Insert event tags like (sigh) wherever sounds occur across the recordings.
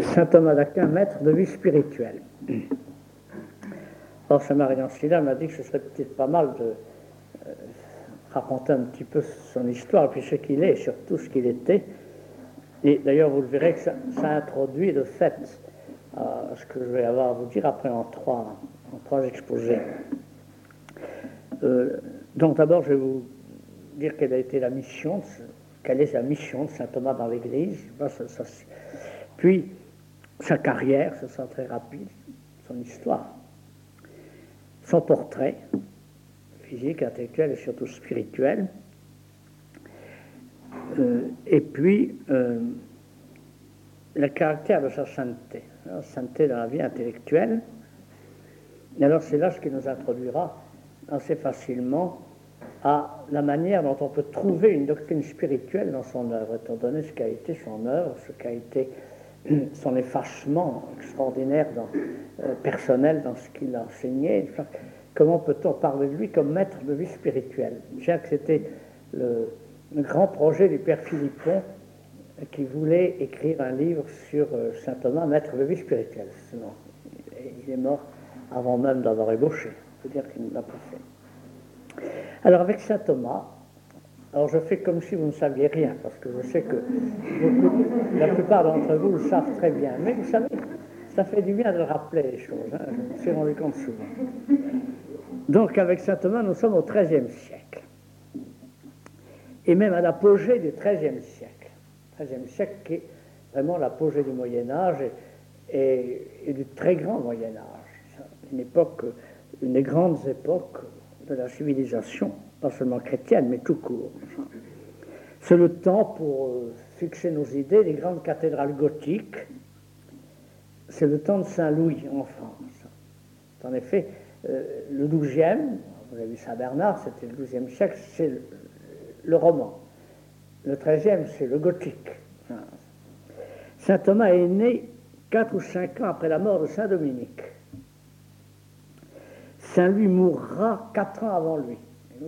Saint Thomas d'Aquin, maître de vie spirituelle. Or, Saint Marie d'Ancilla m'a dit que ce serait peut-être pas mal de euh, raconter un petit peu son histoire, puis ce qu'il est, surtout ce qu'il était. Et d'ailleurs, vous le verrez que ça, introduit de fait à ce que je vais avoir à vous dire après en trois, en trois exposés. Euh, donc d'abord, je vais vous dire quelle a été la mission, quelle est la mission de saint Thomas dans l'Église. Puis sa carrière, ce sera très rapide, son histoire, son portrait physique, intellectuel et surtout spirituel. Euh, et puis euh, le caractère de sa sainteté, la sainteté dans la vie intellectuelle. Et alors c'est là ce qui nous introduira assez facilement à la manière dont on peut trouver une doctrine spirituelle dans son œuvre, étant donné ce qu'a été son œuvre, ce qu'a été (clears throat) son effacement extraordinaire euh, personnel dans ce qu'il a enseigné. comment peut-on parler de lui comme maître de vie spirituelle? Je que c'était le, grand projet du père Philippon qui voulait écrire un livre sur euh, saint Thomas, maître de vie spirituelle. Sinon, il est mort avant même d'avoir ébauché. On peut dire qu'il ne l'a pas fait. Alors avec saint Thomas, alors je fais comme si vous ne saviez rien, parce que je sais que la plupart d'entre vous le savent très bien. Mais vous savez, ça fait du bien de rappeler les choses. Hein, je me suis rendu compte souvent. Donc avec saint Thomas, nous sommes au XIIIe siècle. Et même à l'apogée du XIIIe siècle. XIIIe siècle qui est vraiment l'apogée du Moyen Âge et, et, du très grand Moyen Âge. Une époque, une des grandes époques de la civilisation pas seulement chrétienne, mais tout court. C'est le temps pour euh, fixer nos idées, les grandes cathédrales gothiques. C'est le temps de Saint-Louis en France. En effet, euh, le 12e, vous avez vu Saint-Bernard, c'était le 12e siècle, c'est le, roman. Le 13e, c'est le gothique. Saint Thomas est né quatre ou cinq ans après la mort de Saint Dominique. Saint Louis mourra quatre ans avant lui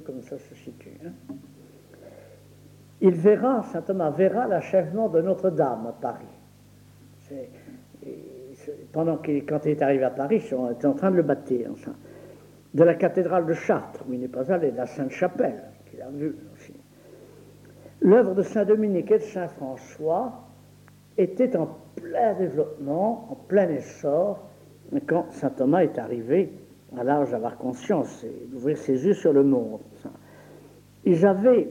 comme ça se situe. Hein. Il verra, saint Thomas verra l'achèvement de Notre-Dame à Paris. pendant qu'il, quand il est arrivé à Paris, on était en train de le bâtir. De la cathédrale de Chartres, où il n'est pas allé, de la Sainte-Chapelle, qu'il a vue aussi. L'œuvre de Saint-Dominique et de Saint-François était en plein développement, en plein essor, quand saint Thomas est arrivé à l'âge d'avoir conscience et d'ouvrir ses yeux sur le monde. Ils avaient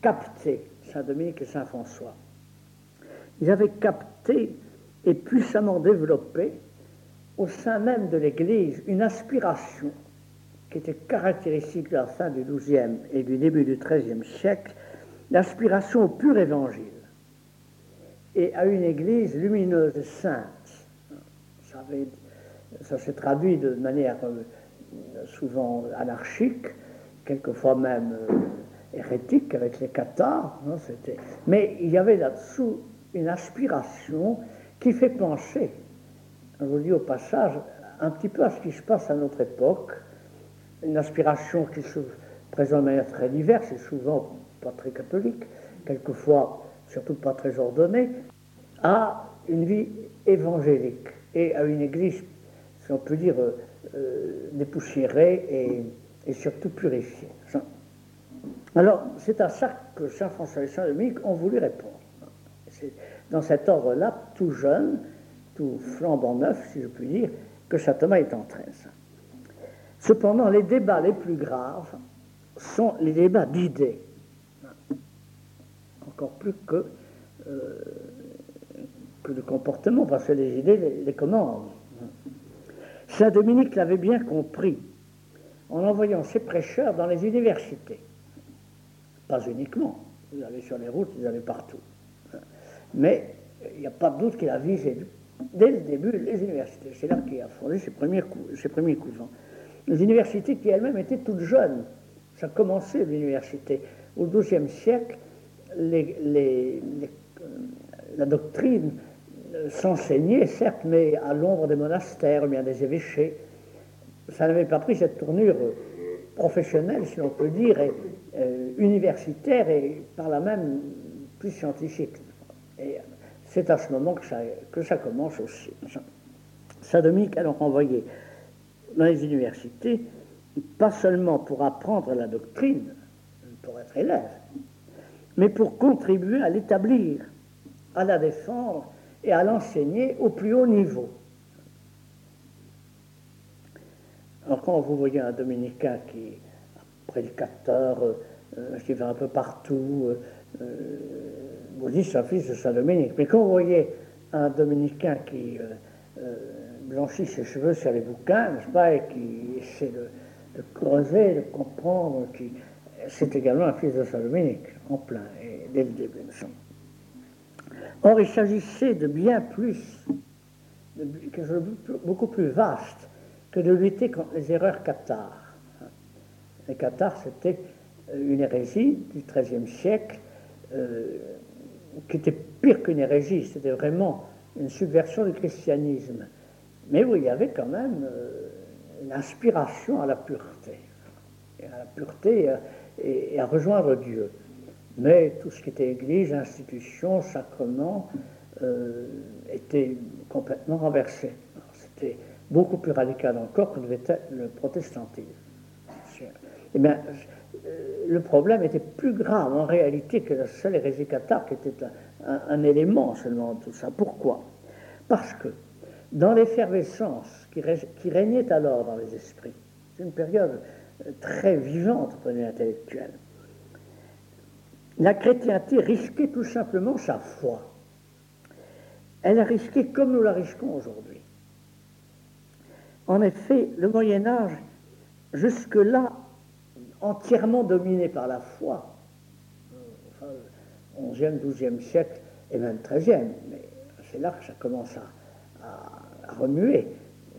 capté, Saint-Dominique et Saint-François, ils avaient capté et puissamment développé au sein même de l'Église une aspiration qui était caractéristique de la fin du XIIe et du début du XIIIe siècle, l'aspiration au pur évangile et à une Église lumineuse et sainte. Ça s'est traduit de manière euh, souvent anarchique, quelquefois même euh, hérétique avec les cathares. Hein, mais il y avait là-dessous une aspiration qui fait penser, je vous dis au passage, un petit peu à ce qui se passe à notre époque, une aspiration qui se présente de manière très diverse et souvent pas très catholique, quelquefois surtout pas très ordonnée, à une vie évangélique et à une église si on peut dire, euh, euh, et, surtout purifié. Alors, c'est à ça que Saint François et Saint Dominique ont voulu répondre. C'est dans cet ordre-là, tout jeune, tout flambant neuf, si je puis dire, que Saint Thomas est entré. Cependant, les débats les plus graves sont les débats d'idées, encore plus que, euh, que de comportement, parce que les idées les commandent. Saint Dominique l'avait bien compris en envoyant ses prêcheurs dans les universités. Pas uniquement, vous allez sur les routes, vous allez partout. Mais il n'y a pas de doute qu'il a visé dès le début les universités. C'est là qu'il a fondé ses premiers, ses couvents. Les universités qui elles-mêmes étaient toutes jeunes. Ça a commencé l'université. Au XIIe siècle, la doctrine s'enseigner, certes, mais à l'ombre des monastères, ou bien des évêchés. Ça n'avait pas pris cette tournure professionnelle, si l'on peut dire, euh, universitaire, et par là même plus scientifique. Et c'est à ce moment que ça, que ça commence aussi. Saint Dominique a donc envoyé dans les universités, pas seulement pour apprendre la doctrine, pour être élève, mais pour contribuer à l'établir, à la défendre et à l'enseigner au plus haut niveau. Alors quand vous voyez un dominicain qui est prédicateur, euh, qui va un peu partout, euh, euh, vous dites c'est un fils de Saint-Dominique. Mais quand vous voyez un dominicain qui blanchit ses cheveux sur les bouquins, n'est-ce pas, et qui essaie de, creuser, de comprendre, qui, c'est également un fils de Saint-Dominique, en plein, et dès le début. Or, il s'agissait de bien plus, de quelque chose de beaucoup plus vaste que de lutter contre les erreurs cathares. Les cathares, c'était une hérésie du XIIIe siècle euh, qui était pire qu'une hérésie, c'était vraiment une subversion du christianisme, mais où il y avait quand même euh, une inspiration à la pureté, à la pureté et, à rejoindre Dieu. Mais tout ce qui était Église, institution, sacrement, euh, était complètement renversé. C'était beaucoup plus radical encore que devait être le protestantisme. Eh bien, euh, le problème était plus grave en réalité que la seule hérésie qui était un, élément seulement de tout ça. Pourquoi? Parce que dans l'effervescence qui, qui, régnait alors dans les esprits, c'est une période euh, très vivante pour les intellectuels, la chrétienté risquait tout simplement sa foi. Elle a risqué comme nous la risquons aujourd'hui. En effet, le Moyen Âge, jusque-là, entièrement dominé par la foi, enfin, 11e, 12e siècle et même 13e, mais c'est là que ça commence à, remuer,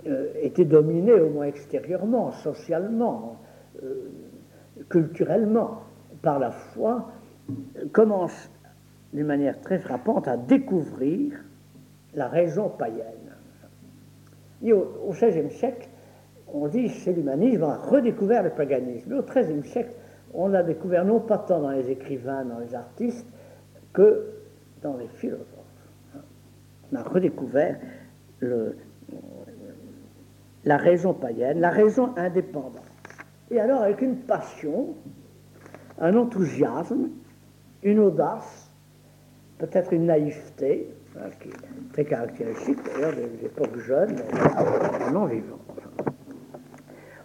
euh, était dominé au moins extérieurement, socialement, euh, culturellement, par la foi, commence d'une manière très frappante à découvrir la raison païenne. Au XVIe siècle, on dit que l'humanisme a redécouvert le paganisme. Au XIIIe siècle, on l'a découvert non pas tant dans les écrivains, dans les artistes, que dans les philosophes. On a redécouvert la raison païenne, la raison indépendante. Et alors avec une passion, un enthousiasme, une audace, peut-être une naïveté, hein, qui est très caractéristique d'ailleurs des époques jeunes, non vivants.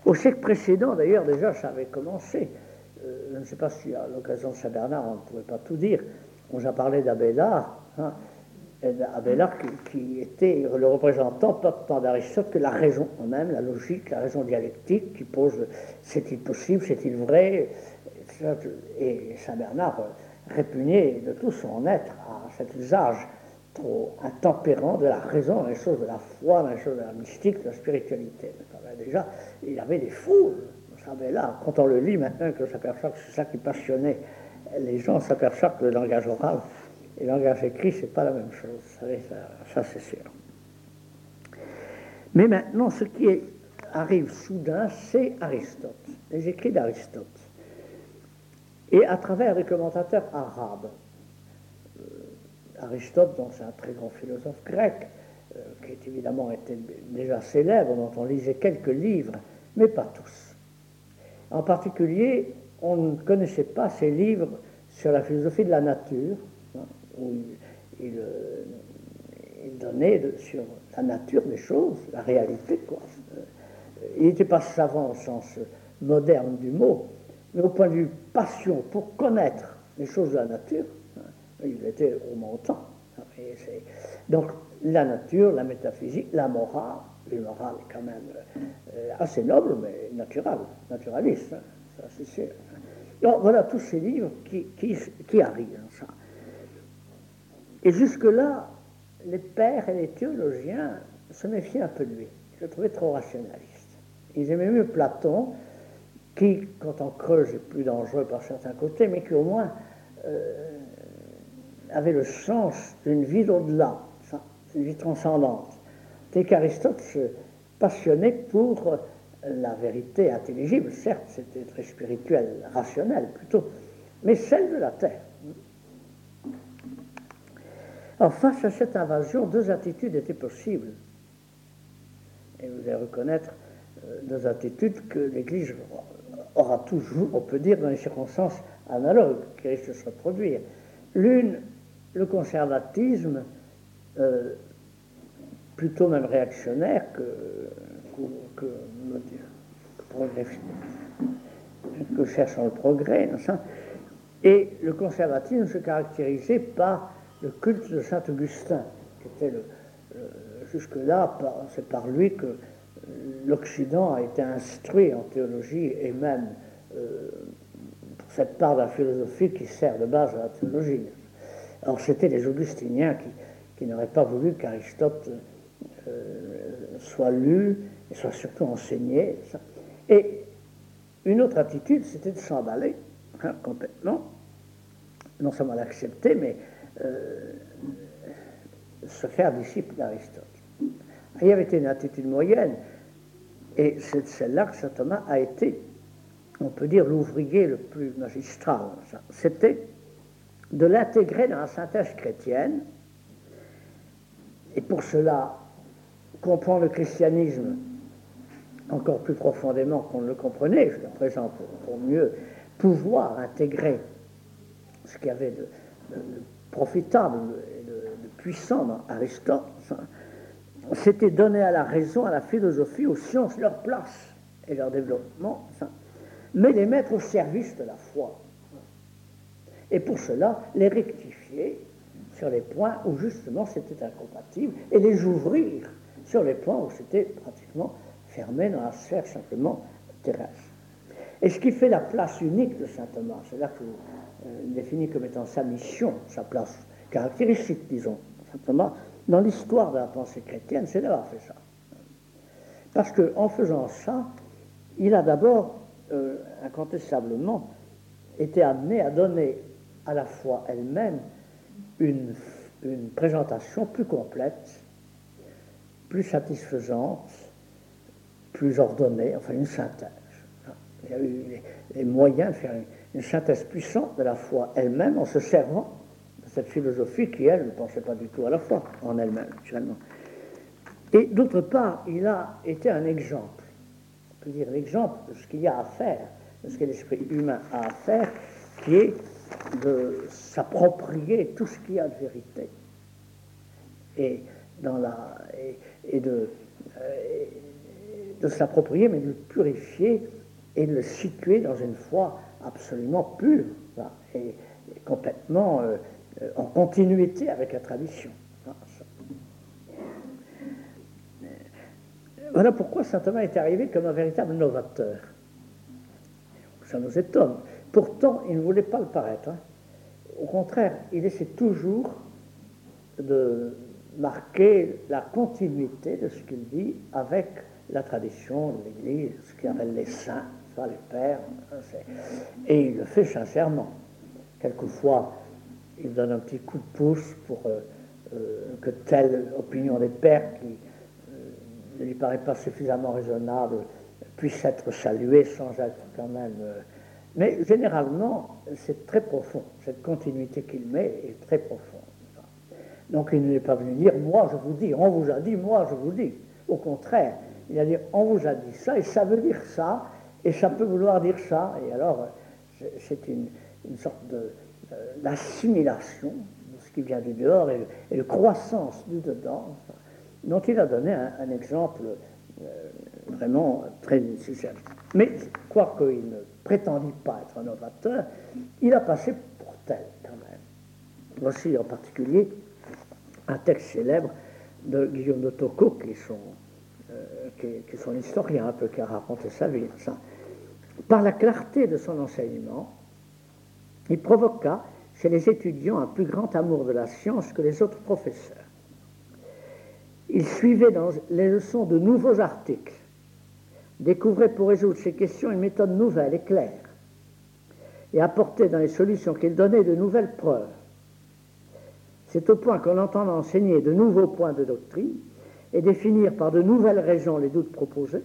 Au siècle précédent, d'ailleurs, déjà, ça avait commencé. Euh, je ne sais pas si à l'occasion de Saint-Bernard, on ne pouvait pas tout dire. On a parlé d'Abélard, hein, Abélard qui, était le représentant, pas tant d'Aristote que la raison même, la logique, la raison dialectique, qui pose c'est-il possible, c'est-il vrai Et Saint-Bernard répugnait de tout son être à cet usage trop intempérant de la raison dans les choses de la foi, dans les choses de la mystique, de la spiritualité. déjà, il avait des foules. Vous savez, là, quand on le lit maintenant, que s'aperçoit que c'est ça qui passionnait les gens, s'aperçoivent que le langage oral et le langage écrit, c'est pas la même chose. Savez, ça, c'est sûr. Mais maintenant, ce qui arrive soudain, c'est Aristote, les écrits d'Aristote. Et à travers des commentateurs arabes. Aristote, donc c'est un très grand philosophe grec, euh, qui évidemment été déjà célèbre, dont on lisait quelques livres, mais pas tous. En particulier, on ne connaissait pas ses livres sur la philosophie de la nature, hein, où il, euh, donnait sur la nature des choses, la réalité. Euh, il n'était pas savant au sens moderne du mot, mais au point de vue passion pour connaître les choses de la nature, il était au montant. Donc la nature, la métaphysique, la morale, le moral est quand même euh, assez noble, mais naturel, naturaliste, hein, ça c'est sûr. Voilà tous ces livres qui, qui, arrivent. Ça. Et jusque-là, les pères et les théologiens se méfiaient un peu de lui. Ils le trouvaient trop rationaliste. Ils aimaient mieux Platon, qui, quand on creuse, est plus dangereux par certains côtés, mais qui au moins euh, avait le sens d'une vie d'au-delà, une vie transcendante. Dès qu'Aristote se passionnait pour la vérité intelligible, certes c'était très spirituel, rationnel plutôt, mais celle de la terre. Alors, face à cette invasion, deux attitudes étaient possibles. Et vous allez reconnaître euh, deux attitudes que l'Église aura toujours, on peut dire, dans les circonstances analogues qui risquent de se reproduire. L'une, le conservatisme, euh, plutôt même réactionnaire que, que, que, que cherchant le progrès, et le conservatisme se caractérisait par le culte de Saint Augustin, qui était jusque-là, c'est par lui que l'Occident a été instruit en théologie et même euh, pour cette part de la philosophie qui sert de base à la théologie. Alors c'était les augustiniens qui, qui n'auraient pas voulu qu'Aristote euh, soit lu et soit surtout enseigné. Et une autre attitude, c'était de s'emballer hein, complètement, non seulement l'accepter, mais euh, se faire disciple d'Aristote. Il y avait une attitude moyenne, et c'est celle-là que saint Thomas a été, on peut dire, l'ouvrier le plus magistral. C'était de l'intégrer dans la synthèse chrétienne, et pour cela, comprendre le christianisme encore plus profondément qu'on ne le comprenait jusqu'à présent, pour, mieux pouvoir intégrer ce qu'il y avait de, profitable et de, puissant dans Aristote, c'était donner à la raison, à la philosophie, aux sciences leur place et leur développement, mais les mettre au service de la foi. Et pour cela, les rectifier sur les points où justement c'était incompatible et les ouvrir sur les points où c'était pratiquement fermé dans la sphère simplement terrestre. Et ce qui fait la place unique de saint Thomas, c'est là que vous euh, définit comme étant sa mission, sa place caractéristique, disons, saint Thomas, dans l'histoire de la pensée chrétienne, c'est d'avoir fait ça. Parce qu'en faisant ça, il a d'abord, euh, incontestablement, été amené à donner à la foi elle-même une, présentation plus complète, plus satisfaisante, plus ordonnée, enfin une synthèse. Il y a eu les, moyens de faire une, synthèse puissante de la foi elle-même en se servant cette philosophie qui, elle, ne pensait pas du tout à la foi en elle-même, naturellement. Et d'autre part, il a été un exemple, on peut dire l'exemple de ce qu'il y a à faire, de ce que l'esprit humain a à faire, qui est de s'approprier tout ce qu'il y a de vérité et, euh, de s'approprier, mais de le purifier et de le situer dans une foi absolument pure et, complètement euh, en continuité avec la tradition. Voilà pourquoi saint Thomas est arrivé comme un véritable novateur. Ça nous étonne. Pourtant, il ne voulait pas le paraître. Hein. Au contraire, il essaie toujours de marquer la continuité de ce qu'il dit avec la tradition l'Église, ce qu'il appelle les saints, soit les pères. Et il le fait sincèrement. Quelquefois, il donne un petit coup de pouce pour euh, euh, que telle opinion des pères qui euh, ne lui paraît pas suffisamment raisonnable puisse être saluée sans être quand même mais généralement, c'est très profond. Cette continuité qu'il met est très profonde. Donc il n'est pas venu dire moi je vous dis, on vous a dit, moi je vous dis. Au contraire, il a dit on vous a dit ça et ça veut dire ça et ça peut vouloir dire ça. Et alors c'est une, sorte d'assimilation de, ce qui vient du dehors et, de croissance du dedans, dont il a donné un, exemple euh, vraiment très nécessaire. Mais quoiqu'il ne prétendit pas être un novateur, il a passé pour tel quand même. Voici en particulier un texte célèbre de Guillaume de Tocco, qui est son, euh, qui, son historien un peu, qui a raconté sa vie. Par la clarté de son enseignement, il provoqua chez les étudiants un plus grand amour de la science que les autres professeurs. Il suivait dans les leçons de nouveaux articles découvrait pour résoudre ces questions une méthode nouvelle et claire, et apportait dans les solutions qu'il donnait de nouvelles preuves. C'est au point qu'en entendant enseigner de nouveaux points de doctrine et définir par de nouvelles raisons les doutes proposés,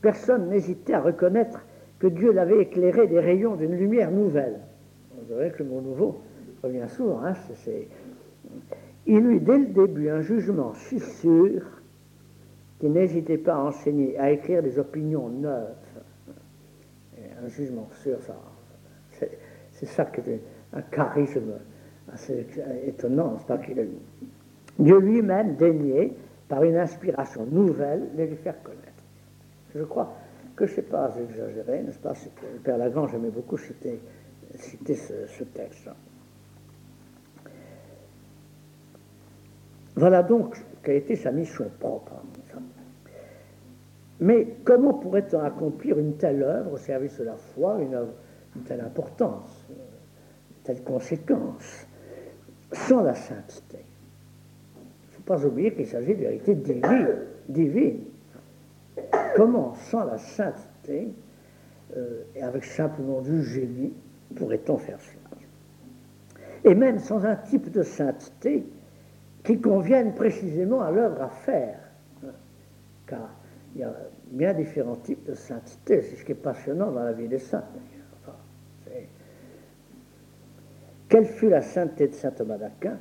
personne n'hésitait à reconnaître que Dieu l'avait éclairé des rayons d'une lumière nouvelle. Vous verrez que le mot nouveau revient souvent. Hein, il eut dès le début un jugement si sûr qu'il n'hésitait pas à enseigner, à écrire des opinions neuves. un jugement sûr, ça, c'est ça qui est un charisme assez étonnant, c'est pas qu'il a eu. Dieu lui-même daignait, par une inspiration nouvelle, les lui faire connaître. Je crois que je ne sais pas exagéré, n'est-ce pas Le Père Lagrange aimait beaucoup citer, citer ce, texte. Voilà donc quelle était sa mission propre. Mais comment pourrait-on accomplir une telle œuvre au service de la foi, une, œuvre, une telle importance, une telle conséquence, sans la sainteté? Il ne faut pas oublier qu'il s'agit de vérité divine. divine. Comment, sans la sainteté, euh, et avec simplement du génie, pourrait-on faire cela? Et même sans un type de sainteté qui convienne précisément à l'œuvre à faire. Car il y a bien différents types de sainteté, c'est ce qui est passionnant dans la vie des saints. quelle fut la sainteté de saint Thomas d'Aquin?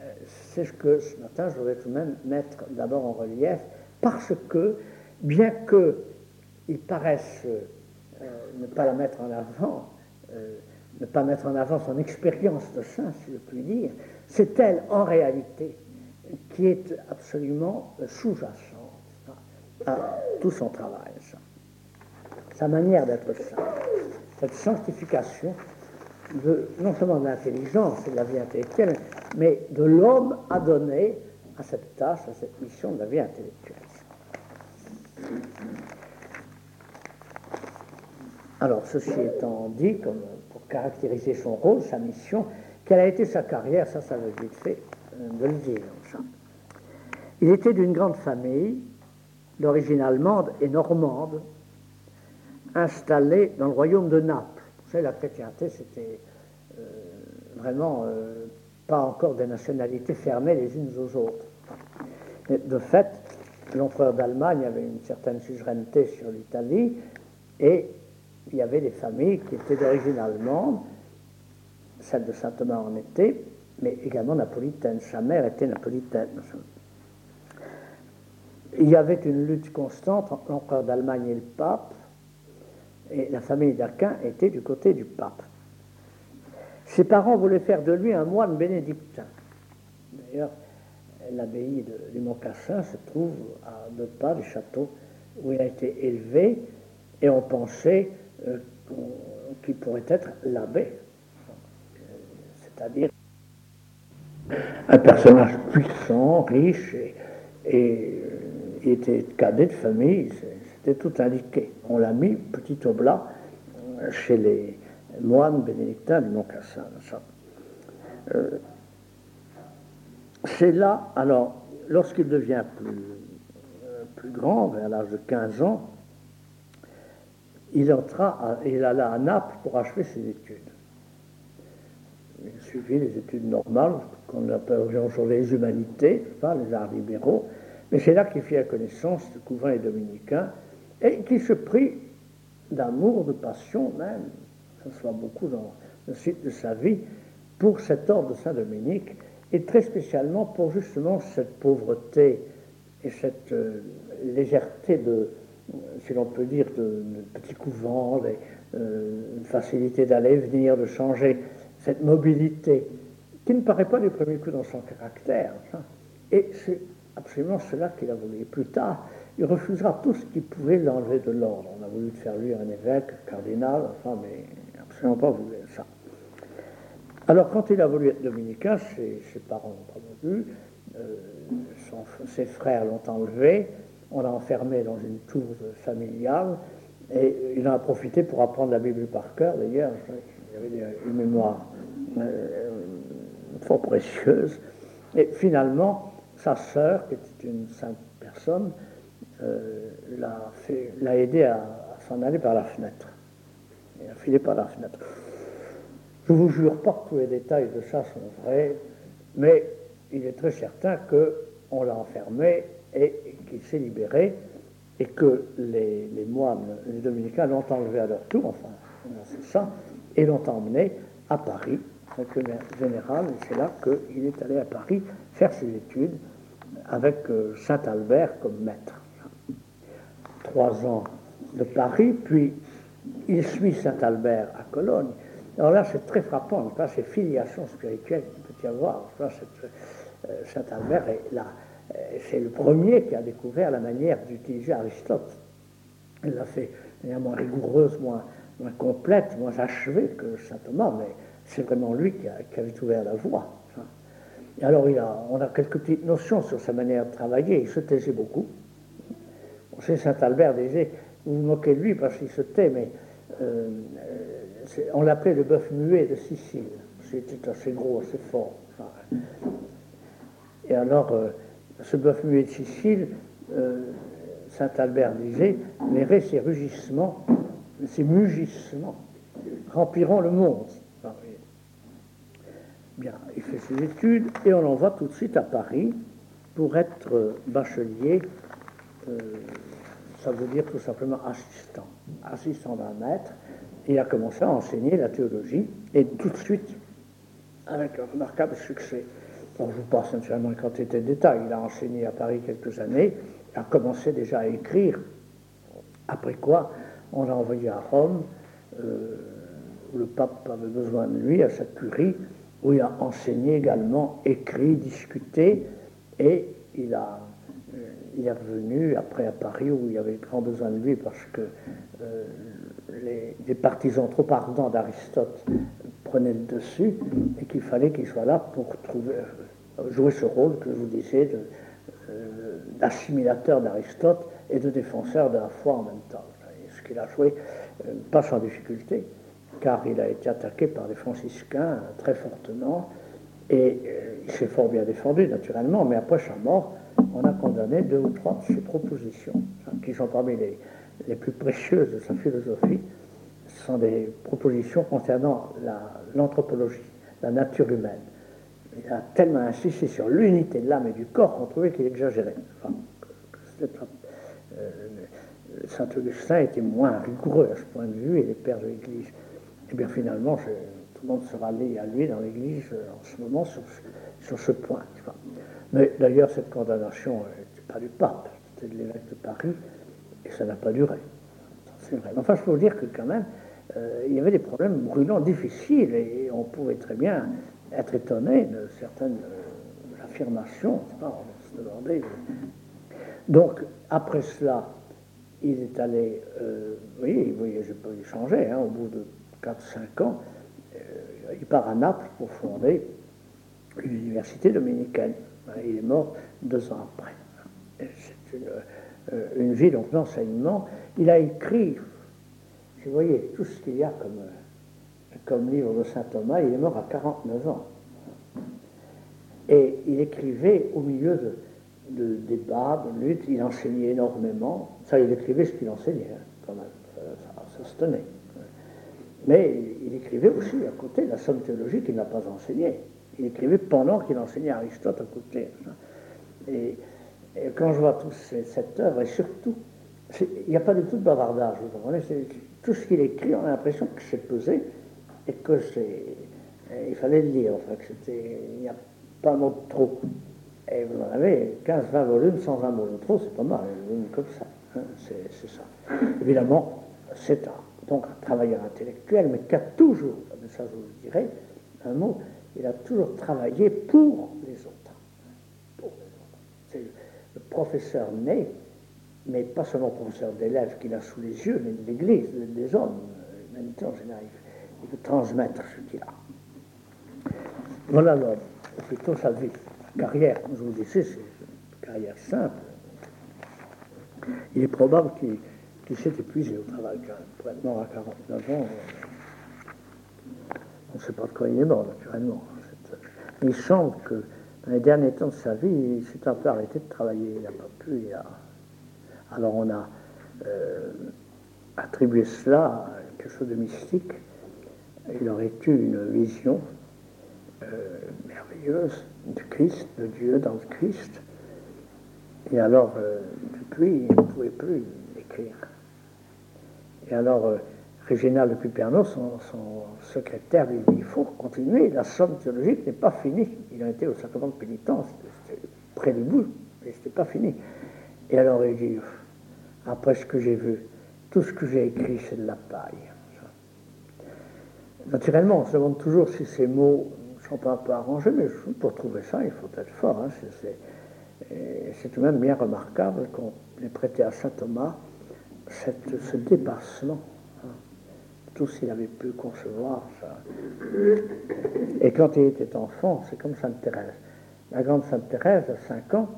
Euh, C'est ce que ce matin je voudrais tout de même mettre d'abord en relief, parce que bien qu'il paraisse euh, ne pas la mettre en avant, euh, ne pas mettre en avant son expérience de saint, si je puis dire, c'est elle en réalité qui est absolument sous-jacente à tout son travail, sa manière d'être saint, cette sanctification non seulement de l'intelligence et de la vie intellectuelle, mais de l'homme à donner à cette tâche, à cette mission de la vie intellectuelle. Alors, ceci étant dit, pour caractériser son rôle, sa mission, quelle a été sa carrière, ça, ça va vite fait euh, de le dire. Il était d'une grande famille, d'origine allemande et normande, installée dans le royaume de Naples. Vous savez, la chrétienté, c'était euh, vraiment euh, pas encore des nationalités fermées les unes aux autres. de fait, l'empereur d'Allemagne avait une certaine suzeraineté sur l'Italie et il y avait des familles qui étaient d'origine allemande, celle de saint Thomas en était, mais également napolitaine. Sa mère était napolitaine. Il y avait une lutte constante entre l'empereur d'Allemagne et le pape, et la famille d'Aquin était du côté du pape. Ses parents voulaient faire de lui un moine bénédictin. D'ailleurs, l'abbaye du Mont-Cassin se trouve à deux pas du château où il a été élevé, et on pensait euh, qui pourrait être l'abbé, c'est-à-dire un personnage puissant, riche, et, et il euh, était cadet de famille, c'était tout indiqué. On l'a mis petit oblat chez les moines bénédictins du Mont-Cassin. Euh, c'est là, alors, lorsqu'il devient plus, plus grand, vers l'âge de 15 ans, il, entra il alla à Naples pour achever ses études. Il suivit les études normales, qu'on appelle aujourd'hui les humanités, pas les arts libéraux, mais c'est là qu'il fit la connaissance du couvent et dominicain et qu'il se prit d'amour, de passion même, ça se voit beaucoup dans le site de sa vie, pour cet ordre de Saint-Dominique et très spécialement pour justement cette pauvreté et cette euh, légèreté de, si l'on peut dire, de, petits couvents, euh, une facilité d'aller et venir, de changer, cette mobilité, qui ne paraît pas du premier coup dans son caractère. Et c'est absolument cela qu'il a voulu. plus tard, il refusera tout ce qui pouvait l'enlever de l'ordre. On a voulu faire lui un évêque, un cardinal, enfin, mais absolument pas voulu ça. Alors, quand il a voulu être dominicain, ses, parents l'ont pas voulu, euh, ses frères l'ont enlevé, on l'a enfermé dans une tour familiale et il en a profité pour apprendre la Bible par cœur. D'ailleurs, il avait une mémoire euh, fort précieuse. Et finalement, sa sœur, qui était une sainte personne, euh, l'a aidé à, s'en aller par la fenêtre. Il a filé par la fenêtre. Je vous jure pas que tous les détails de ça sont vrais, mais il est très certain qu'on l'a enfermé et qu'il s'est libéré et que les, moines, les dominicains l'ont enlevé à leur tour, enfin, c'est ça, et l'ont emmené à Paris général, et c'est là qu'il est allé à Paris faire ses études avec euh, Saint Albert comme maître. Trois ans de Paris, puis il suit Saint Albert à Cologne. Alors là, c'est très frappant, c'est filiation spirituelle qu'il peut y avoir. Là, euh, Saint Albert est là. Euh, c'est le premier qui a découvert la manière d'utiliser Aristote. Il l'a fait de moins rigoureuse, moins, complète, moins achevée que saint Thomas, mais c'est vraiment lui qui, a, avait ouvert la voie. Et alors, on a quelques petites notions sur sa manière de travailler. Il se taisait beaucoup. On sait, Saint Albert disait Vous vous moquez de lui parce qu'il se tait, mais euh, on l'appelait le bœuf muet de Sicile. C'était assez gros, assez fort. Et alors, euh, ce bœuf muet de Sicile, euh, Saint Albert disait Verrez ces rugissements, ces mugissements rempliront le monde. Bien, il fait ses études et on l'envoie tout de suite à Paris pour être bachelier. Euh, ça veut dire tout simplement assistant, assistant d'un maître. Il a commencé à enseigner la théologie et tout de suite, avec un remarquable succès. Je vous passe naturellement une quantité de détails. Il a enseigné à Paris quelques années, il a commencé déjà à écrire. Après quoi, on l'a envoyé à Rome, euh, où le pape avait besoin de lui, à cette curie, où il a enseigné également, écrit, discuté, et il, a, euh, il est revenu après à Paris où il y avait grand besoin de lui parce que euh, les, partisans trop ardents d'Aristote prenaient le dessus et qu'il fallait qu'il soit là pour euh, jouer ce rôle que je vous disais d'assimilateur d'Aristote et de défenseur de la foi en même temps. Ce qu'il a joué, pas sans difficulté car il a été attaqué par les franciscains très fortement, et euh, il s'est fort bien défendu, naturellement, mais après sa mort, on a condamné deux ou trois de ses propositions, qui sont parmi les, les plus précieuses de sa philosophie. Sont des propositions concernant l'anthropologie, la, nature humaine. Il a tellement insisté sur l'unité de l'âme et du corps qu'on trouvait qu'il exagérait. Euh, Saint Augustin était moins rigoureux à ce point de vue et les pères de l'Église et eh bien finalement, tout le monde se rallie à lui dans l'Église euh, en ce moment sur, sur ce point. Mais d'ailleurs, cette condamnation n'était pas du pape, c'était de l'évêque de Paris, et ça n'a pas duré. C'est vrai. Enfin, je peux vous dire que quand même, euh, il y avait des problèmes brûlants, difficiles, et on pouvait très bien être étonné de certaines euh, affirmations. on se demandait. Donc, après cela, il est allé, oui, vous voyez, je peux y changer, hein, au bout de 4-5 ans, euh, il part à Naples pour fonder l'université dominicaine. Il est mort deux ans après. C'est une, euh, vie d'enseignement. Il a écrit, vous voyez, tout ce qu'il y a comme, comme livre de saint Thomas, il est mort à 49 ans. Et il écrivait au milieu de, débats, de luttes, il enseignait énormément. Ça, il écrivait ce qu'il enseignait, hein, quand même. Ça, ça se tenait. Mais il écrivait aussi à côté la somme théologique qu'il n'a pas enseignée. Il écrivait pendant qu'il enseignait Aristote à côté. Et, quand je vois toute cette œuvre, et surtout, il n'y a pas du tout de bavardage, vous comprenez Tout ce qu'il écrit, on a l'impression que c'est pesé et que c'est. Il fallait le lire, enfin, que c'était. Il n'y a pas un mot de trop. Et vous en avez 15-20 volumes sans un mot de trop, c'est pas mal, comme ça. Hein, c'est ça. Évidemment, c'est un donc un travailleur intellectuel, mais qui a toujours, ça je vous le dirai, un mot, il a toujours travaillé pour les autres. C'est le professeur né, mais pas seulement professeur d'élèves qu'il a sous les yeux, mais de l'Église, des hommes, l'humanité en général. Il veut transmettre ce qu'il a. Voilà l'homme, plutôt sa vie, carrière, comme je vous disais, c'est une carrière simple. Il est probable qu'il qui s'est épuisé au travail Pour être mort à 49 ans, on ne sait pas de quoi il est mort, naturellement. Mais il semble que dans les derniers temps de sa vie, il s'est un peu arrêté de travailler. Il n'a pas pu. Alors on a euh, attribué cela à quelque chose de mystique. Il aurait eu une vision euh, merveilleuse du Christ, de Dieu dans le Christ. Et alors, depuis, il ne pouvait plus écrire. Et alors, euh, Réginald de Cuperno, son, secrétaire, lui dit il faut continuer, la somme théologique n'est pas finie. Il a été au sacrement de pénitence, près du bout, mais ce n'était pas fini. Et alors il dit après ce que j'ai vu, tout ce que j'ai écrit, c'est de la paille. Naturellement, on se demande toujours si ces mots ne sont pas un peu arrangés, mais pour trouver ça, il faut être fort. Hein. C'est tout de même bien remarquable qu'on ait prêté à saint Thomas ce dépassement. Hein. Tout s'il avait pu concevoir ça. Et quand il était enfant, c'est comme Sainte Thérèse. La grande Sainte Thérèse, à 5 ans,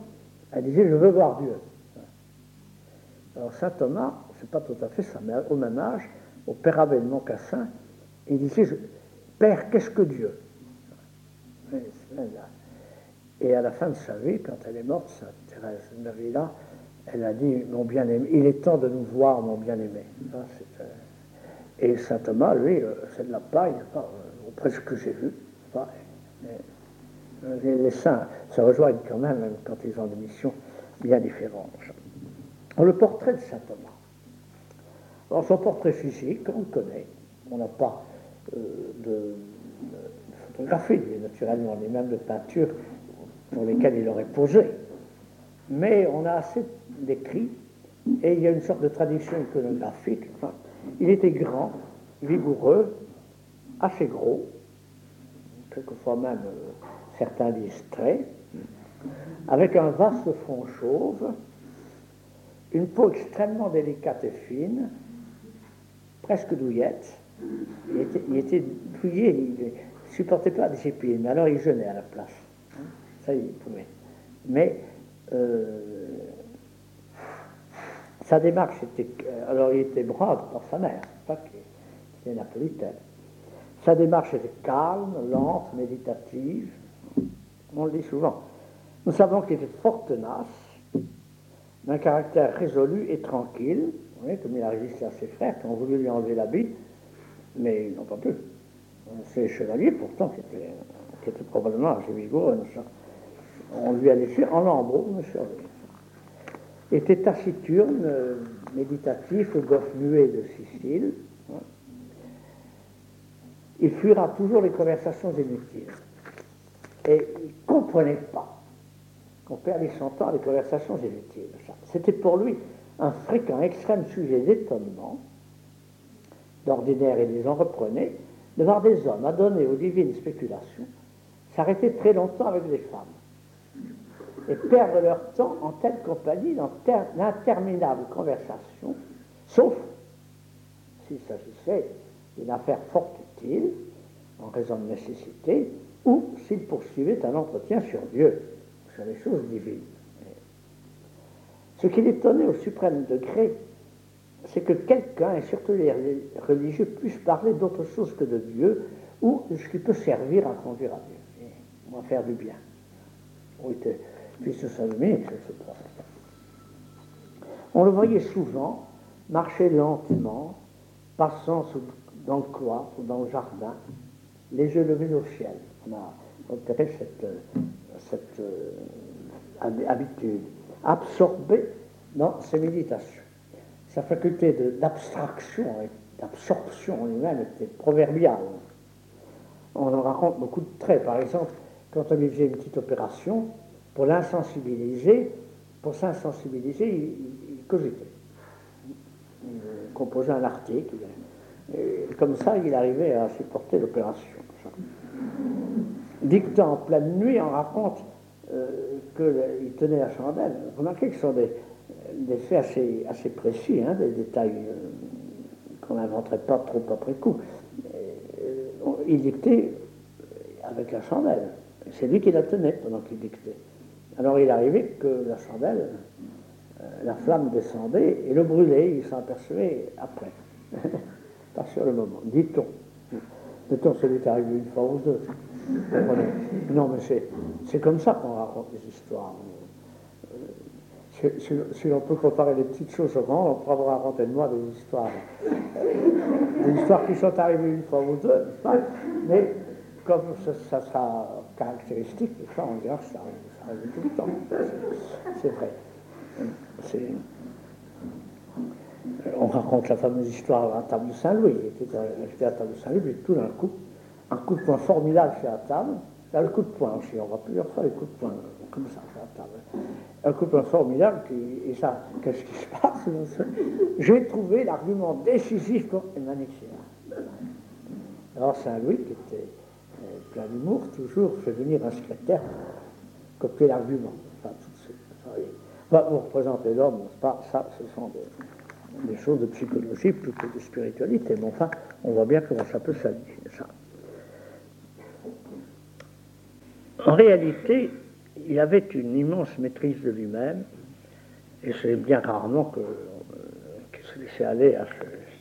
elle disait Je veux voir Dieu. Alors saint Thomas, c'est pas tout à fait ça, mais au même âge, au Père Abel Moncassin, il disait Père, qu'est-ce que Dieu? Et à la fin de sa vie, quand elle est morte, Sainte Thérèse d'Avila, elle a dit Mon bien-aimé, il est temps de nous voir, mon bien-aimé. Euh, et saint Thomas, lui, euh, c'est de la paille, après ce que j'ai vu. Les, saints se rejoignent quand même quand ils ont des missions bien différentes. Le portrait de saint Thomas. Alors, son portrait physique, on le connaît. On n'a pas euh, de, photographie, naturellement, ni même de peinture pour lesquelles il aurait posé. Mais on a assez d'écrits, et il y a une sorte de tradition iconographique. il était grand, vigoureux, assez gros, quelquefois même euh, certains distraits, avec un vaste front chauve, une peau extrêmement délicate et fine, presque douillette. Il était, il il ne supportait pas la discipline, alors il jeûnait à la place. Ça, il pouvait. Mais euh, sa démarche était. Alors, il était brave par sa mère, pas qu'il était napolitaine. Sa démarche était calme, lente, méditative. On le dit souvent. Nous savons qu'il était fort tenace, d'un caractère résolu et tranquille, comme il a résisté à ses frères qui ont voulu lui enlever l'habit, mais ils n'ont pas pu. Ces chevaliers, pourtant, qui étaient, probablement assez vigoureux, on lui a laissé en lambeaux une survie. Était taciturne, méditatif, au golfe muet de Sicile. Il fuira toujours les conversations inutiles. Et il ne comprenait pas qu'on perdait son temps à des conversations inutiles. C'était pour lui un fréquent extrême sujet d'étonnement. D'ordinaire, il les en reprenait, de voir des hommes adonnés aux divines spéculations s'arrêter très longtemps avec des femmes et perdre leur temps en telle compagnie dans d'interminables conversations, sauf s'il s'agissait d'une affaire fort utile, en raison de nécessité, ou s'il poursuivait un entretien sur Dieu sur les choses divines. Ce qui l'étonnait au suprême degré, c'est que quelqu'un, et surtout les religieux, puissent parler d'autre chose que de Dieu ou de ce qui peut servir à conduire à Dieu, ou à faire du bien. Puisse s'allumer, On le voyait souvent marcher lentement, passant dans le cloître ou dans le jardin, les yeux levés au ciel. On a repéré cette, euh, habitude, absorbé dans ses méditations. Sa faculté d'abstraction et d'absorption lui-même était proverbiale. On en raconte beaucoup de traits. Par exemple, quand on lui faisait une petite opération, pour l'insensibiliser, pour s'insensibiliser, il, cogitait. Il composait un article. Et comme ça, il arrivait à supporter l'opération dictant en pleine nuit, on raconte euh, qu'il tenait la chandelle. Remarquez que ce sont des, faits assez, assez précis, hein, des détails euh, qu'on n'inventerait pas trop après coup. Euh, il dictait avec la chandelle. C'est lui qui la tenait pendant qu'il dictait. Alors il arrivait que la chandelle, la flamme descendait et le brûlait, il s'en apercevait après. (laughs) pas sur le moment, dit-on. Dit-on, celui qui arrivé une fois ou deux. Non, mais c'est comme ça qu'on raconte les histoires. Euh, si, on peut comparer les petites choses au grand, on pourra raconter de moi des histoires. Des histoires qui sont arrivées une fois ou deux, mais comme ça, sera caractéristique, fois on dira que ça, arrive tout le temps. C'est vrai. On raconte la fameuse histoire à la table de Saint-Louis. Il était à la table de Saint-Louis, et tout d'un coup, un coup de poing formidable sur la table. Là, le coup de poing aussi, on voit plusieurs fois les coups de poing, comme ça, sur la table. Un coup de poing formidable, et ça, qu'est-ce qui se passe? J'ai trouvé l'argument décisif pour Emmanuel Alors Saint-Louis, qui était euh, plein d'humour, toujours fait venir un secrétaire copier l'argument. Enfin, vous représentez l'homme, pas? Ça, ce sont des des choses de psychologie plutôt que de spiritualité. Mais enfin, on voit bien comment ça peut s'allier, ça. En réalité, il avait une immense maîtrise de lui-même, et c'est bien rarement euh, qu'il se laissait aller à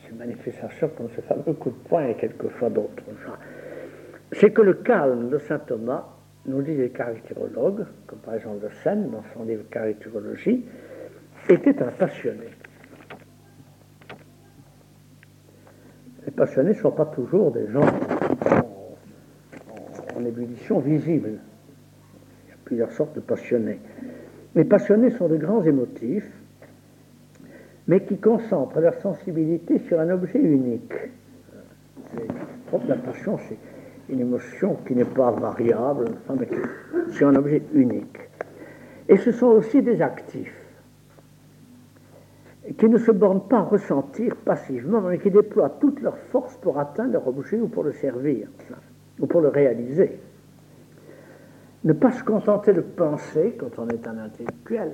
ces manifestations comme ce fameux coup de poing et quelquefois d'autres. C'est que le calme de saint Thomas, nous dit les caractérologues, comme par exemple Le Seine dans son livre Caractérologie, était un passionné. Passionnés ne sont pas toujours des gens en, ébullition visible. Il y a plusieurs sortes de passionnés. Les passionnés sont de grands émotifs, mais qui concentrent leur sensibilité sur un objet unique. La passion, c'est une émotion qui n'est pas variable, mais c'est un objet unique. Et ce sont aussi des actifs qui ne se bornent pas à ressentir passivement, mais qui déploient toute leur force pour atteindre leur objet ou pour le servir, ou pour le réaliser. Ne pas se contenter de penser quand on est un intellectuel,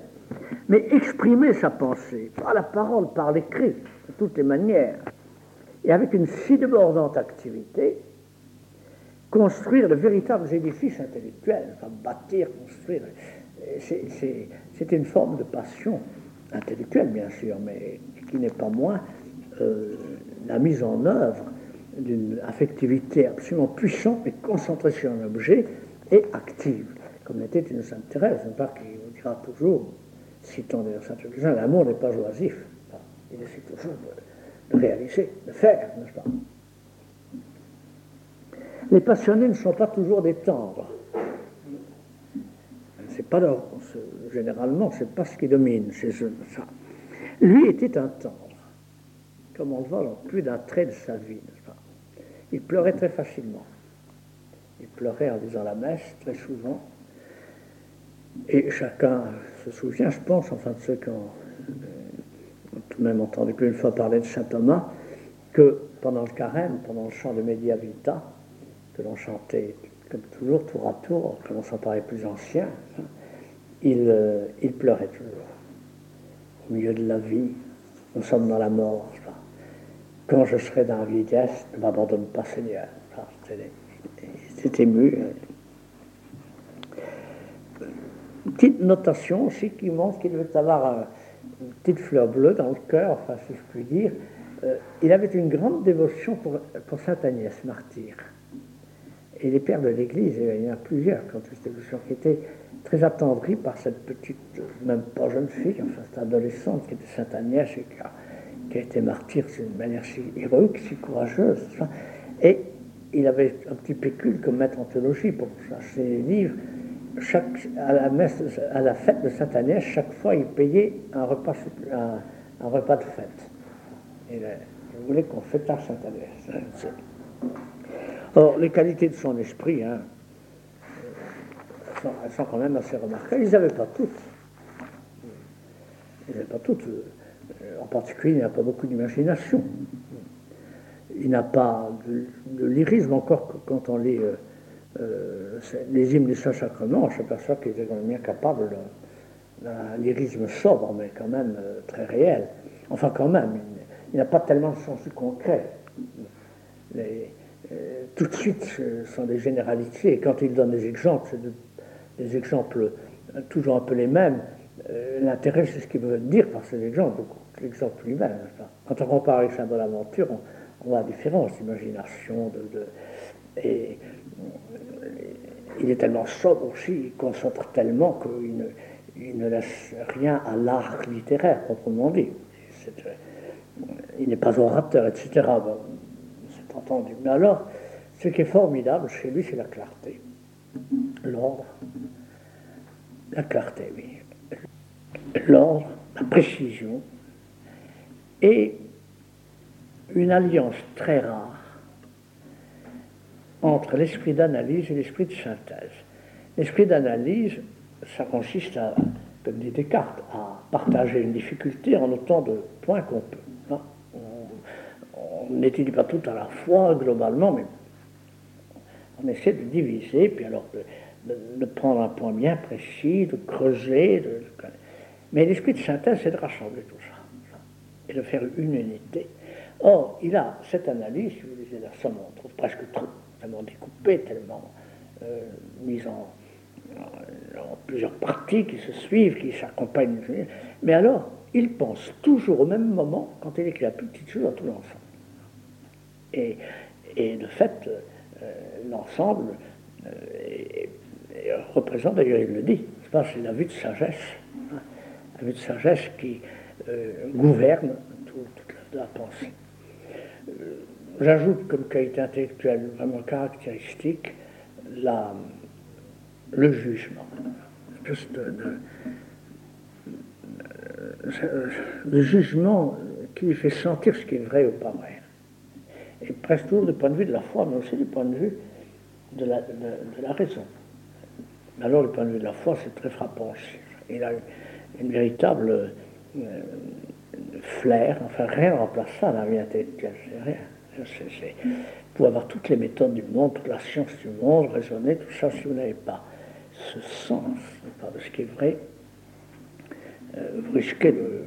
mais exprimer sa pensée par la parole, par l'écrit, de toutes les manières, et avec une si débordante activité, construire de véritables édifices intellectuels, enfin bâtir, construire, c'est une forme de passion intellectuelle bien sûr, mais qui n'est pas moins euh, la mise en œuvre d'une affectivité absolument puissante et concentrée sur un objet et active, comme l'était une Sainte Thérèse, pas qui vous dira toujours, citant d'ailleurs Saint Augustin, l'amour n'est pas joasif, il essaie toujours de, de réaliser, de faire, n'est-ce pas? Les passionnés ne sont pas toujours des tendres. C'est pas leur, généralement, c'est pas ce qui domine chez eux. Ça. Lui était un tendre, comme on le voit dans plus d'un trait de sa vie. Pas? Il pleurait très facilement. Il pleurait en disant la messe très souvent. Et chacun se souvient, je pense, enfin de ceux qui ont, euh, tout de même entendu plus une fois parler de saint Thomas, que pendant le carême, pendant le chant de Mediavita, que l'on chantait comme toujours, tour à tour, commençant par les plus anciens, euh, il, pleurait toujours. Au milieu de la vie, nous sommes dans la mort. Quand je serai dans la vieillesse, ne m'abandonne pas, Seigneur. C'est ému. Petite notation aussi qui montre qu'il devait avoir une petite fleur bleue dans le cœur, enfin, si je puis dire. Euh, il avait une grande dévotion pour, Sainte Agnès, martyr. Et les pères de l'Église, il y en a plusieurs quand cette dévotion qui était très attendri par cette petite, même pas jeune fille, enfin cette adolescente qui était Sainte Agnès et qui a, qui a été martyre d'une manière si héroïque, si courageuse. Et il avait un petit pécule comme maître en théologie pour ses livres. Chaque, à, la messe, à la fête de Sainte Agnès, chaque fois, il payait un repas, un, repas de fête. Et il voulait qu'on fêtât Sainte Agnès. (laughs) Or, les qualités de son esprit, hein, elles sont quand même assez remarquables. Ils n'avaient pas toutes. Ils n'avaient pas toutes. En particulier, il n'a pas beaucoup d'imagination. Il n'a pas de, lyrisme encore quand on lit euh, euh, les hymnes du Saint-Sacrement. On s'aperçoit qu'il est quand même bien capable d'un lyrisme sobre, mais quand même euh, très réel. Enfin, quand même, il, n'a pas tellement de sens du concret. tout de suite, ce sont des généralités. Et quand il donne des exemples, c'est de des exemples euh, toujours un peu les mêmes. Euh, l'intérêt, c'est ce qu'il veut dire par ces exemples, l'exemple lui-même. Quand on compare avec Saint Bonaventure, on, on voit la différence d'imagination. De, et, il est tellement sobre aussi, il concentre tellement qu'il ne, il ne laisse rien à l'art littéraire, proprement dit. il n'est pas orateur, etc. c'est entendu. Mais alors, ce qui est formidable chez lui, c'est la clarté, l'ordre, la clarté, oui. L'ordre, la précision, et une alliance très rare entre l'esprit d'analyse et l'esprit de synthèse. L'esprit d'analyse, ça consiste à, comme dit Descartes, à partager une difficulté en autant de points qu'on peut. Hein. On n'étudie pas tout à la fois, globalement, mais on essaie de diviser, puis alors de, prendre un point bien précis, de creuser. mais l'esprit de synthèse, c'est de rassembler tout ça et de faire une unité. Or, il a cette analyse, si vous lisez la somme, on trouve presque trop, tellement découpée, tellement euh, mise en, plusieurs parties qui se suivent, qui s'accompagnent. Mais alors, il pense toujours au même moment quand il écrit la petite chose dans tout l'ensemble. Et, et, de fait, euh, l'ensemble euh, représente, d'ailleurs il le dit, c'est la vue de sagesse, hein, la vue de sagesse qui euh, gouverne toute la, pensée. J'ajoute comme qualité intellectuelle vraiment caractéristique la, le jugement. Juste le jugement qui fait sentir ce qui est vrai ou pas vrai presque toujours du point de vue de la foi, mais aussi du point de vue de la, raison. Alors, le point de vue de la foi, c'est très frappant aussi. Il a une, véritable euh, flair, enfin rien ne remplace ça la vie c'est rien. Pour avoir toutes les méthodes du monde, toute la science du monde, raisonner, tout ça, si vous n'avez pas ce sens de ce qui est vrai, euh, vous risquez de,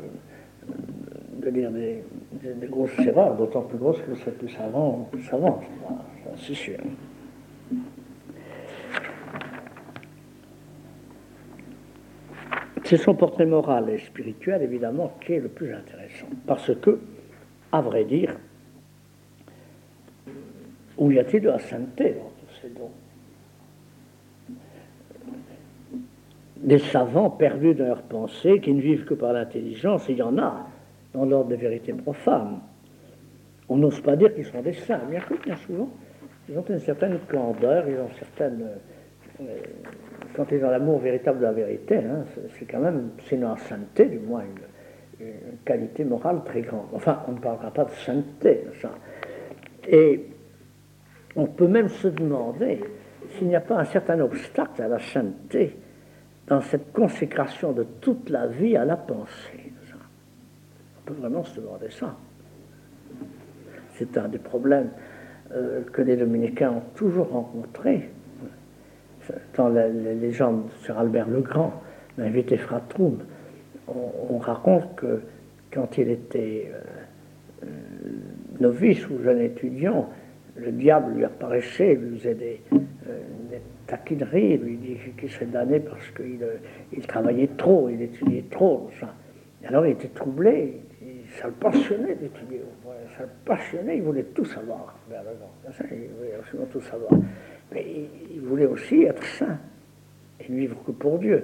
de dire des, grosses erreurs, d'autant plus grosses que c'est plus savant, plus savant, c'est sûr. C'est son portrait moral et spirituel, évidemment, qui est le plus intéressant. Parce que, à vrai dire, où y a-t-il de la sainteté dans tous ces dons Des savants perdus dans leurs pensées, qui ne vivent que par l'intelligence, il y en a dans l'ordre des vérités profanes. On n'ose pas dire qu'ils sont des saints, bien que bien souvent, ils ont une certaine candeur, ils ont certaines. Euh, quand ils ont l'amour véritable de la vérité, hein, c'est quand même, sinon la sainteté, du moins une, qualité morale très grande. Enfin, on ne parlera pas de sainteté, ça. Et on peut même se demander s'il n'y a pas un certain obstacle à la sainteté dans cette consécration de toute la vie à la pensée. On peut vraiment se demander ça. C'est un des problèmes euh, que les dominicains ont toujours rencontrés. Dans la, légende sur Albert le Grand, l'invité Fratrum, on, raconte que quand il était euh, euh, novice ou jeune étudiant, le diable lui apparaissait, lui faisait des, des taquineries, lui dit qu'il serait damné parce qu'il travaillait trop, il étudiait trop. alors il était troublé, ça le passionnait d'étudier, ça le passionnait, il voulait tout savoir. Il voulait absolument tout savoir. Mais il voulait aussi être saint et vivre que pour Dieu.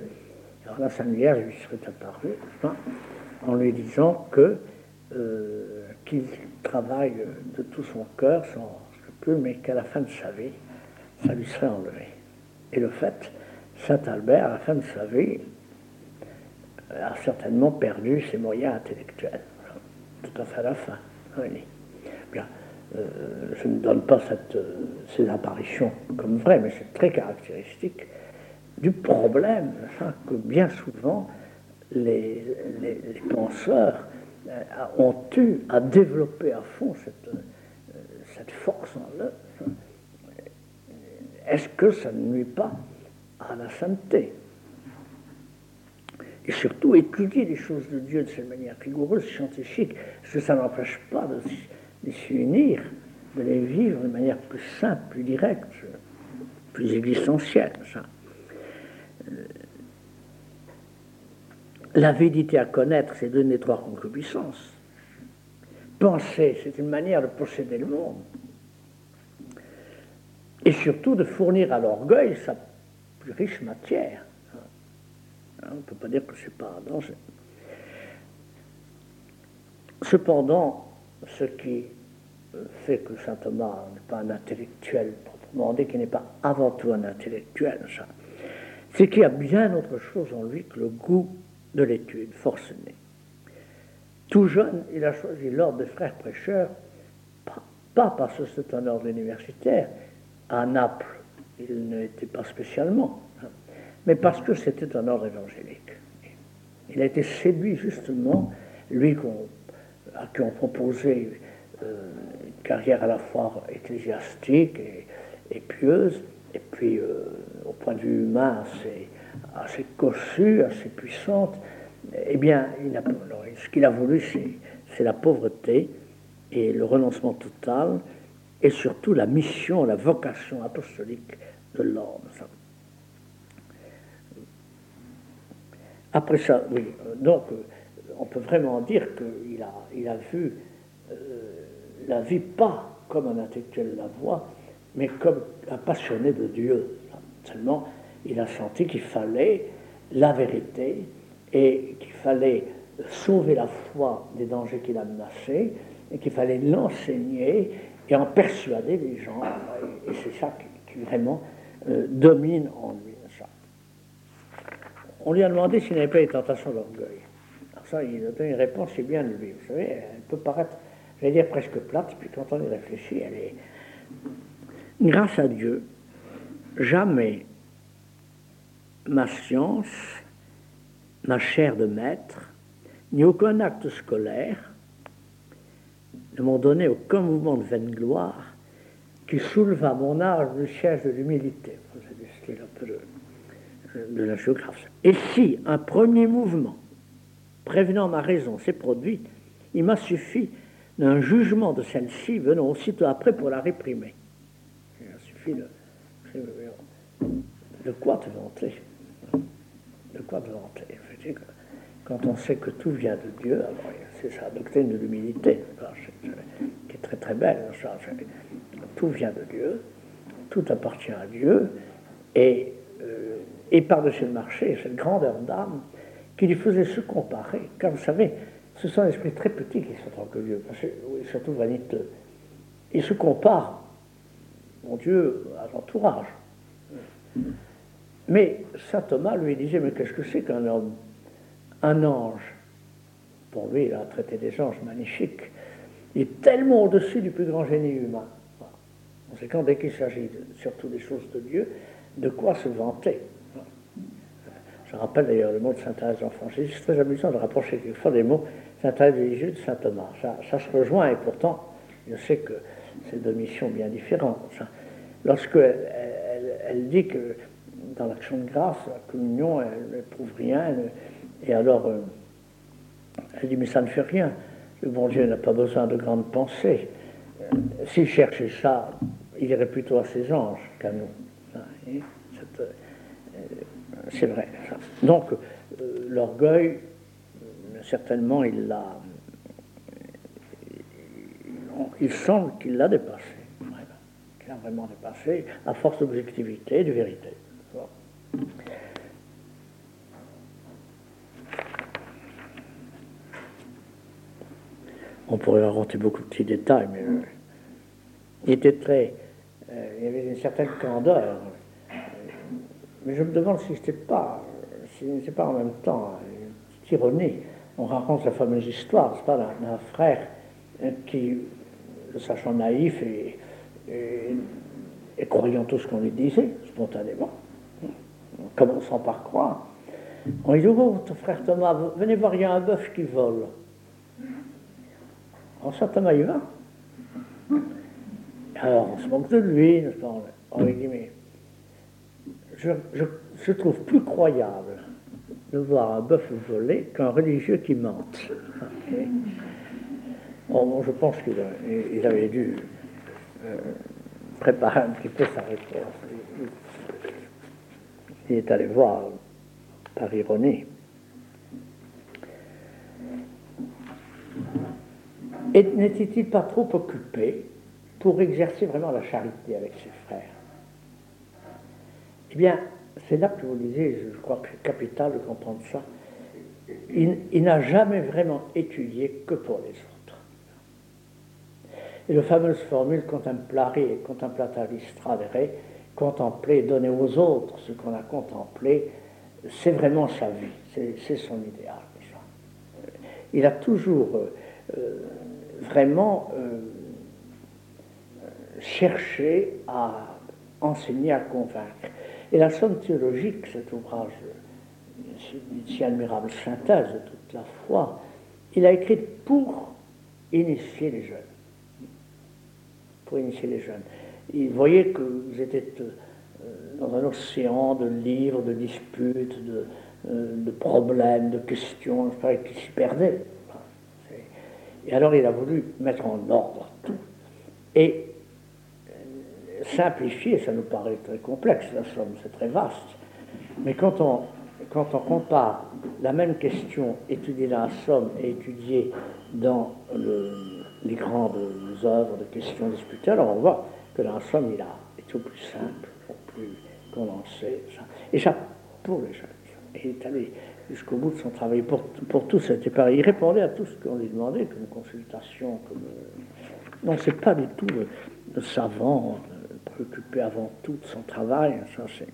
Alors la Sainte Vierge lui serait apparue en lui disant que euh, qu'il travaille de tout son cœur, sans scrupule, mais qu'à la fin de sa vie, ça lui serait enlevé. Et le fait, Saint Albert, à la fin de sa vie, a certainement perdu ses moyens intellectuels tout à fait à la fin. Bien, euh, je ne donne pas cette, euh, ces apparitions comme vraies, mais c'est très caractéristique du problème hein, que bien souvent les, penseurs euh, ont eu à développer à fond cette, cette force en eux. Est-ce que ça ne nuit pas à la sainteté? Et surtout étudier les choses de Dieu de cette manière rigoureuse, scientifique, parce que ça n'empêche pas de, de s'y unir, de les vivre de manière plus simple, plus directe, plus existentielle. Ça. Euh, L'avidité à connaître, c'est donner trois concupiscences. Penser, c'est une manière de posséder le monde. Et surtout de fournir à l'orgueil sa plus riche matière. Hein, on ne peut pas dire que ce n'est pas un danger. Cependant, ce qui euh, fait que saint Thomas n'est pas un intellectuel proprement dit, qu'il n'est pas avant tout un intellectuel, c'est qu'il y a bien autre chose en lui que le goût de l'étude forcenée. Tout jeune, il a choisi l'ordre des frères prêcheurs, pas, parce que c'est un ordre universitaire. À Naples, il n'était pas spécialement, mais parce que c'était un ordre évangélique. Il a été séduit justement, lui à qui on proposait euh, une carrière à la fois ecclésiastique et, pieuse, et puis euh, au point de vue humain assez, assez cossue, assez puissante, eh bien, il ce qu'il a voulu, c'est la pauvreté et le renoncement total, et surtout la mission, la vocation apostolique de l'homme. Après ça, oui, donc on peut vraiment dire qu'il a, il a vu euh, la vie pas comme un intellectuel la voix, mais comme un passionné de Dieu. Seulement, il a senti qu'il fallait la vérité et qu'il fallait sauver la foi des dangers qui la menaçaient et qu'il fallait l'enseigner et en persuader les gens. Et c'est ça qui, vraiment euh, domine en lui. On lui a demandé s'il n'avait pas les tentations d'orgueil. Alors ça, il a donné une réponse, c'est bien lui. Vous savez, elle peut paraître, j'allais dire presque plate, puis quand on y réfléchit, elle est... Grâce à Dieu, jamais ma science, ma chair de maître, ni aucun acte scolaire ne m'ont donné aucun mouvement de vaine gloire qui souleva mon âge du siège de l'humilité. Du style un peu de, la géographie. Et si un premier mouvement prévenant ma raison s'est produit, il m'a suffi d'un jugement de celle-ci venant aussitôt après pour la réprimer. Il m'a suffi de, de quoi te vanter? De quoi te vanter? Quand on sait que tout vient de Dieu, c'est sa doctrine de l'humilité, qui est très très belle. Tout vient de Dieu, tout appartient à Dieu, et, euh, et par-dessus le marché, cette grandeur d'âme qui lui faisait se comparer. Car vous savez, ce sont des esprits très petits qui sont orgueilleux, parce que, surtout vaniteux. Ils se comparent, mon Dieu, à l'entourage. Mais saint Thomas lui disait, mais qu'est-ce que c'est qu'un homme? Un ange. Pour lui, il a traité des anges magnifiques. Il est tellement au-dessus du plus grand génie humain. C'est quand dès qu'il s'agit surtout des choses de Dieu, de quoi se vanter. Je rappelle d'ailleurs le mot de Saint Thérèse d'Enfant. C'est très amusant de rapprocher quelquefois des mots Saint Thérèse de Jésus de Saint Thomas. Ça, se rejoint et pourtant, je sais que c'est deux missions bien différentes. Lorsque elle, dit que dans l'action de grâce, la communion, elle n'éprouve rien, et alors, euh, elle dit, mais ça ne fait rien. Le bon Dieu n'a pas besoin de grandes pensées. Euh, s'il cherchait ça, il irait plutôt à ses anges qu'à nous. Euh, c'est vrai. Donc, l'orgueil, certainement, il l'a. Il semble qu'il l'a dépassé. Qu'il l'a vraiment dépassé, à force d'objectivité et de vérité. On pourrait raconter beaucoup de petits détails, mais euh, il était très. Euh, il y avait une certaine candeur. Mais je me demande si ce pas, si n'était pas en même temps une petite ironie. On raconte la fameuse histoire, c'est pas, d'un frère euh, qui, le sachant naïf et, croyant tout ce qu'on lui disait, spontanément, commençant par croire, on lui dit Oh, frère Thomas, venez voir, il y a un bœuf qui vole. En Thomas y va. Alors, on se moque de lui, on lui dit, mais je, trouve plus croyable de voir un bœuf voler qu'un religieux qui mente. je pense qu'il avait dû euh, préparer un petit peu sa réponse. Il est allé voir par ironie. Et n'était-il pas trop occupé pour exercer vraiment la charité avec ses Eh bien, c'est là que vous disiez, je crois que c'est capital de comprendre ça. Il, n'a jamais vraiment étudié que pour les autres. Et la fameuse formule contemplare et contemplataris tradere, contempler, donner aux autres ce qu'on a contemplé, c'est vraiment sa vie, c'est son idéal. il a toujours vraiment cherché à enseigner, à convaincre. Et la somme théologique, cet ouvrage si admirable synthèse de toute la foi, il a écrit pour initier les jeunes. Pour initier les jeunes. Il voyait que vous étiez euh, dans un océan de livres, de disputes, de, euh, de problèmes, de questions, qui s'y perdaient. Et alors il a voulu mettre en ordre tout et simplifier, ça nous paraît très complexe, la somme, c'est très vaste. Mais quand on compare la même question étudiée dans la Somme et étudiée dans les grandes œuvres de questions disputées, alors on voit que la Somme, il a été au plus simple, au plus condensé. Et ça, pour les jeunes. Il est allé jusqu'au bout de son travail. Pour, pour tous, c'était pareil. Il répondait à tout ce qu'on lui demandait, comme consultation, comme... Euh, non, c'est pas du tout le, savant, préoccupé avant tout de son travail. C'est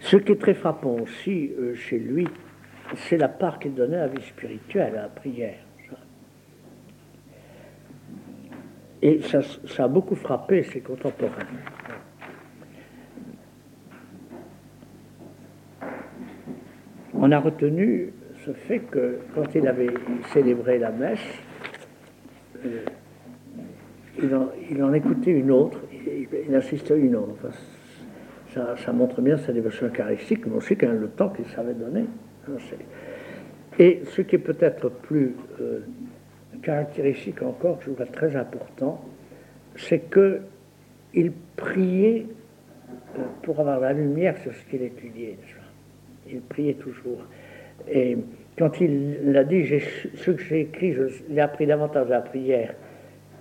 ce qui est très frappant aussi euh, chez lui, c'est la part qu'il donnait à la vie spirituelle, à la prière. Et ça, a beaucoup frappé ses contemporains. On a retenu ce fait que quand il avait célébré la messe, euh, il, en, écoutait une autre, il, il assistait à une autre ça, montre bien sa dévotion eucharistique, mais aussi le temps qu'il savait donner. Hein, Et ce qui est peut-être plus euh, caractéristique encore, je trouve très important, c'est qu'il priait euh, pour avoir la lumière sur ce qu'il étudiait. Il priait toujours. Et quand il l'a dit, ce que j'ai écrit, je l'ai appris davantage à la prière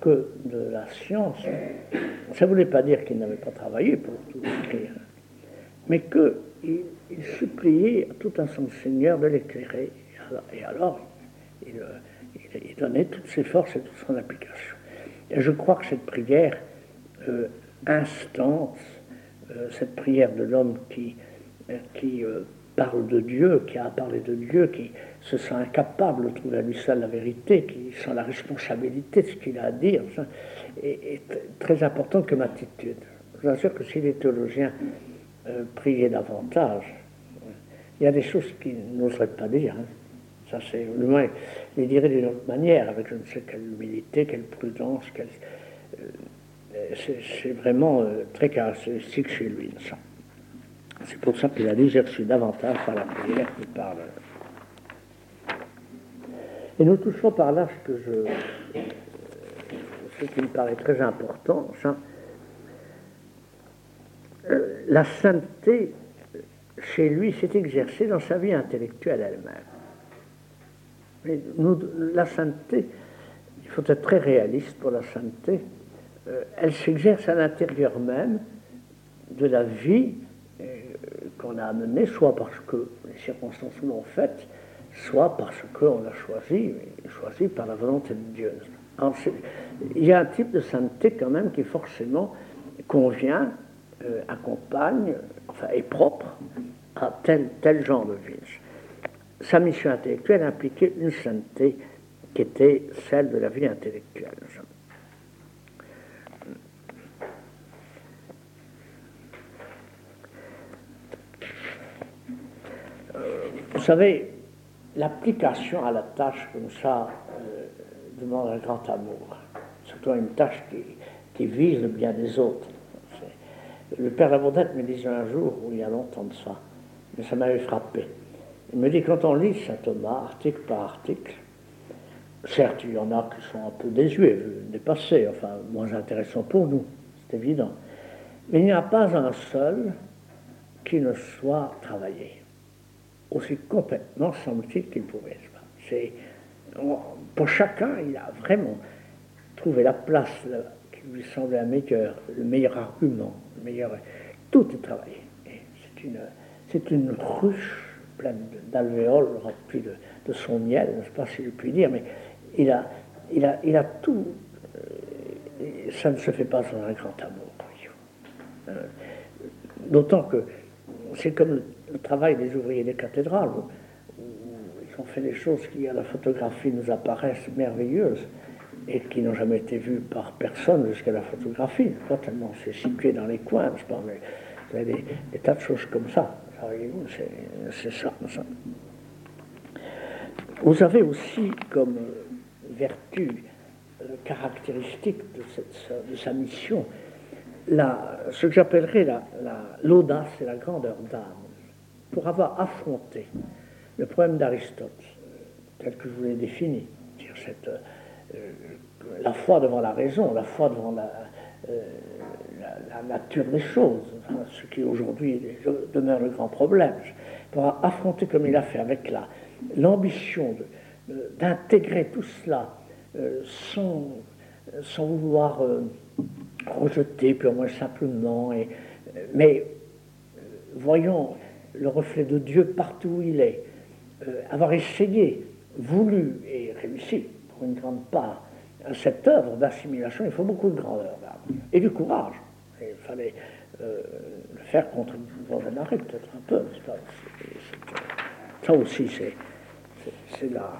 que de la science, ça ne voulait pas dire qu'il n'avait pas travaillé pour tout écrire, mais qu'il il suppliait tout un son Seigneur de l'éclairer. Et alors, il, donnait toutes ses forces et toute son application. Et je crois que cette prière euh, instante, euh, cette prière de l'homme qui, euh, qui parle de Dieu, qui a parlé de Dieu, qui se sent incapable de trouver à lui seul la vérité, qui sent la responsabilité de ce qu'il a à dire, est, très importante comme attitude. Je vous assure que si les théologiens euh, prier davantage, il y a des choses qu'ils n'oseraient pas dire. Hein. Ça, c'est le moins. Ils diraient d'une autre manière, avec je ne sais quelle humilité, quelle prudence, quelle, euh, c'est vraiment euh, très caractéristique chez lui, ça. C'est pour ça qu'il a exercé davantage par la prière que par le, et nous touchons par là ce que je, ce qui me paraît très important, ça, euh, la sainteté chez lui s'est exercée dans sa vie intellectuelle elle-même. La sainteté, il faut être très réaliste pour la sainteté, euh, elle s'exerce à l'intérieur même de la vie euh, qu'on a amenée, soit parce que les circonstances l'ont faite, soit parce qu'on l'a choisi, choisi par la volonté de Dieu. il y a un type de sainteté quand même qui forcément convient, euh, accompagne, enfin est propre à tel, tel genre de vie. Sa mission intellectuelle impliquait une sainteté qui était celle de la vie intellectuelle. Euh, vous savez, l'application à la tâche comme ça euh, demande un grand amour, surtout une tâche qui, vise le bien des autres. Le père Lavondette me disait un jour, il y a longtemps de ça, mais ça m'avait frappé. Il me dit quand on lit saint Thomas, article par article, certes il y en a qui sont un peu désuets, dépassés, enfin moins intéressants pour nous, c'est évident, mais il n'y a pas un seul qui ne soit travaillé aussi complètement, semble-t-il, qu'il pouvait. C'est, pour chacun, il a vraiment trouvé la place qui lui semblait meilleur, le meilleur argument, le meilleur. Tout est travaillé. c'est une, c'est une ruche pleine d'alvéoles remplie de, son miel, je ne sais pas si je puis dire, mais il a, il a, il a tout. Euh, ça ne se fait pas sans un grand amour. Euh, d'autant que c'est comme le travail des ouvriers des cathédrales, où, ils qu'on fait des choses qui à la photographie nous apparaissent merveilleuses et qui n'ont jamais été vues par personne jusqu'à la photographie. Pas tellement c'est situé dans les coins, je pas, mais des, tas de choses comme ça. C'est ça. Vous avez aussi comme vertu euh, caractéristique de, cette, de sa mission la, ce que j'appellerais l'audace et la grandeur d'âme pour avoir affronté le problème d'Aristote tel que je vous l'ai défini, cette, euh, la foi devant la raison, la foi devant la, euh, nature des choses, ce qui aujourd'hui demeure le grand problème, pour affronter comme il a fait avec l'ambition d'intégrer tout cela euh, sans, sans, vouloir euh, rejeter purement simplement, et, mais voyons le reflet de Dieu partout où il est, avoir essayé, voulu et réussi pour une grande part cette œuvre d'assimilation, il faut beaucoup de grandeur et du courage. il fallait euh, le faire contre Jean Marie, peut-être un peu. ça aussi, c'est la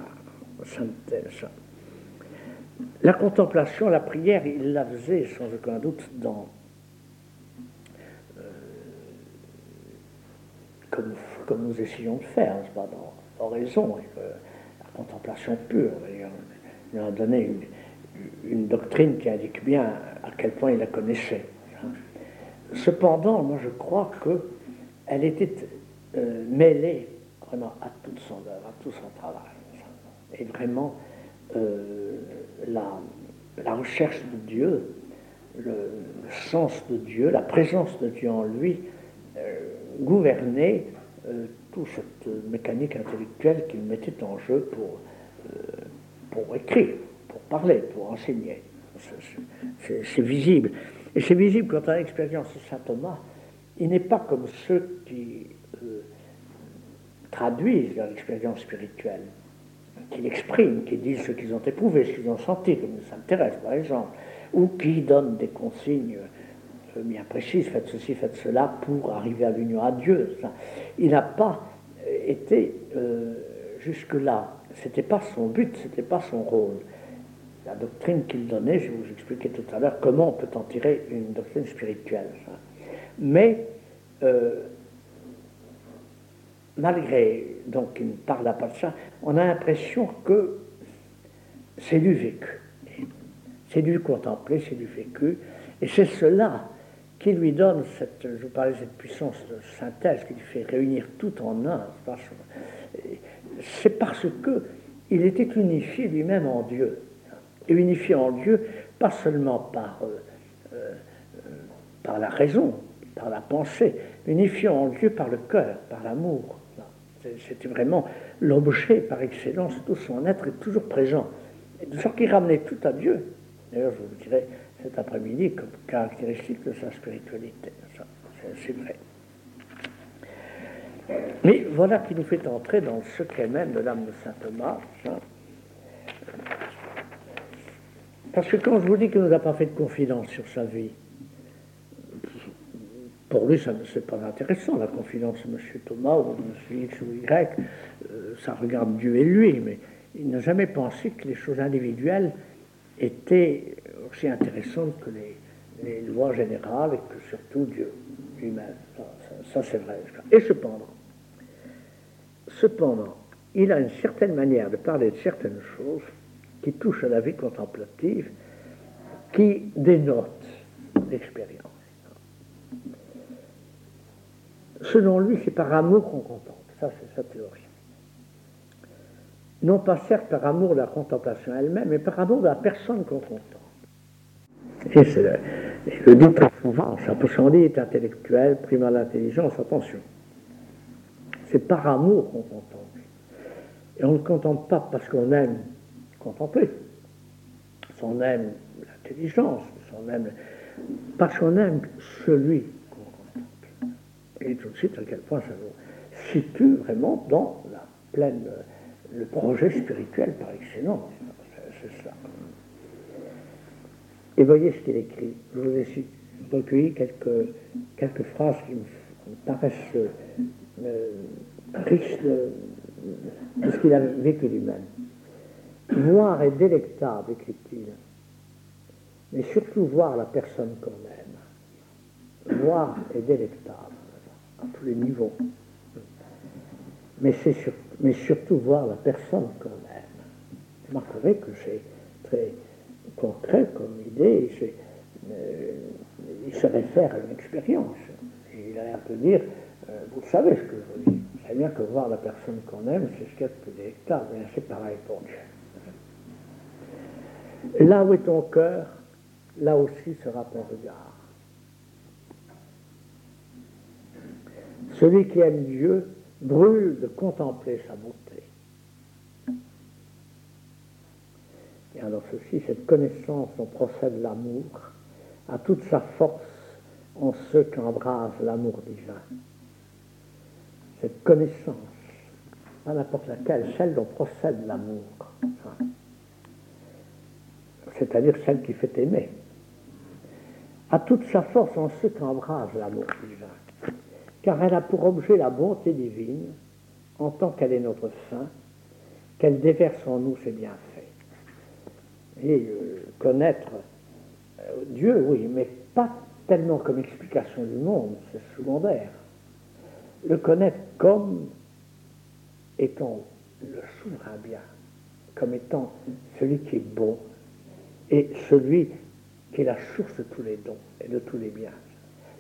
synthèse. La contemplation, la prière, il la faisait sans aucun doute dans. Comme, comme, nous essayons de faire, pas, dans l'oraison, la contemplation pure. Il a donné une, une doctrine qui indique bien à quel point il la connaissait. Cependant, moi je crois qu'elle était euh, mêlée vraiment à toute son œuvre, à tout son travail. Et vraiment, euh, la, recherche de Dieu, le, sens de Dieu, la présence de Dieu en lui, euh, gouvernait toute cette mécanique intellectuelle qu'il mettait en jeu pour, pour écrire pour parler, pour enseigner. C'est visible. Et c'est visible quand on a l'expérience de saint Thomas. Il n'est pas comme ceux qui euh, traduisent leur expérience spirituelle, qui l'expriment, qui disent ce qu'ils ont éprouvé, ce qu'ils ont senti, comme Saint Thérèse par exemple, ou qui donnent des consignes euh, bien précises, faites ceci, faites cela, pour arriver à l'union à Dieu. Il n'a pas euh, été jusque-là, c'était pas son but, c'était pas son rôle la doctrine qu'il donnait, je vous expliquer tout à l'heure comment on peut en tirer une doctrine spirituelle. Mais euh, malgré donc qu'il ne parle pas de ça, on a l'impression que c'est du vécu. C'est du contemplé, c'est du vécu. Et c'est cela qui lui donne cette, je vous parlais cette puissance de synthèse qui lui fait réunir tout en un. C'est parce que il était unifié lui-même en Dieu et unifié en Dieu, pas seulement par, euh, euh, par la raison, par la pensée, unifié en Dieu par le cœur, par l'amour. C'était vraiment l'objet par excellence, tout son être est toujours présent. de sorte qu'il ramenait tout à Dieu. D'ailleurs, je vous le dirai cet après-midi comme caractéristique de sa spiritualité. C'est vrai. Mais voilà qui nous fait entrer dans le secret même de l'âme de saint Thomas. Parce que quand je vous dis qu'il ne nous a pas fait de confidence sur sa vie, pour lui, ça n'est pas intéressant, la confidence de M. Thomas ou de M. X ou Y, euh, ça regarde Dieu et lui, mais il n'a jamais pensé que les choses individuelles étaient aussi intéressantes que les, lois générales et que surtout Dieu lui-même. Ça, c'est vrai. Et cependant, cependant, il a une certaine manière de parler de certaines choses qui touche à la vie contemplative, qui dénote l'expérience. Selon lui, c'est par amour qu'on contemple. Ça, c'est sa théorie. Non pas certes par amour de la contemplation elle-même, mais par amour de la personne qu'on contemple. Et c'est le, je le dis très souvent, ça est intellectuel, primal l'intelligence, attention. C'est par amour qu'on contemple. Et on ne contemple pas parce qu'on aime contempler. Son aime l'intelligence, son aime, parce qu'on aime celui qu'on contemple. Et tout de suite, à quel point ça nous situe vraiment dans la pleine, le projet spirituel par excellence. C'est ça. Et voyez ce qu'il écrit. Je vous ai recueilli quelques, quelques phrases qui me paraissent euh, riches de ce qu'il a vécu lui-même. Voir est délectable, écrit-il, mais surtout voir la personne qu'on aime. Voir est délectable à tous les niveaux, mais, surtout voir la personne qu'on aime. Vous remarquerez que c'est très concret comme idée, euh, il se réfère à une expérience. il a l'air de dire, euh, vous savez ce que je veux dire, savez bien que voir la personne qu'on aime, c'est ce qu'il y a de plus délectable, c'est pareil pour Dieu. Là où est ton cœur, là aussi sera ton regard. Celui qui aime Dieu brûle de contempler sa beauté. Et alors ceci, cette connaissance dont procède l'amour, a toute sa force en ceux qui embrasent l'amour divin. Cette connaissance, pas n'importe laquelle, celle dont procède l'amour, c'est-à-dire celle qui fait aimer, a toute sa force en ceux qui embrasent l'amour divin, car elle a pour objet la bonté divine, en tant qu'elle est notre fin, qu'elle déverse en nous ses bienfaits. Et euh, connaître euh, Dieu, oui, mais pas tellement comme explication du monde, c'est secondaire. Le connaître comme étant le souverain bien, comme étant celui qui est bon et celui qui est la source de tous les dons et de tous les biens.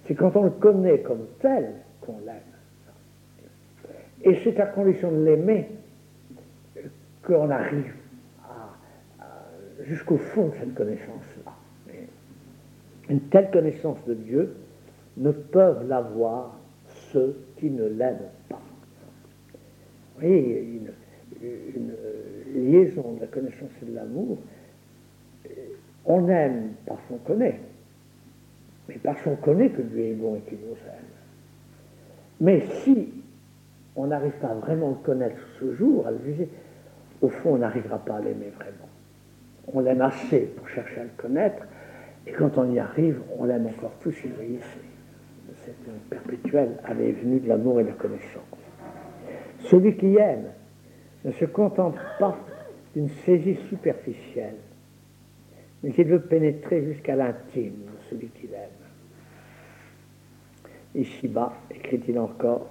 C'est quand on le connaît comme tel qu'on l'aime. Et c'est à condition de l'aimer qu'on arrive jusqu'au fond de cette connaissance-là. Une telle connaissance de Dieu ne peuvent l'avoir ceux qui ne l'aiment pas. Vous voyez, une, liaison de la connaissance et de l'amour, on aime parce qu'on connaît, mais parce qu'on connaît que Dieu est bon et qu'il nous aime. Mais si on n'arrive pas vraiment à le connaître ce jour, à le juger, au fond, on n'arrivera pas à l'aimer vraiment on l'aime assez pour chercher à le connaître, et quand on y arrive, on l'aime encore plus. Vous voyez, c'est une perpétuelle allée venue de l'amour et de la connaissance. Celui qui aime ne se contente pas d'une saisie superficielle, mais il veut pénétrer jusqu'à l'intime de celui qu'il aime. Ici-bas, écrit-il encore,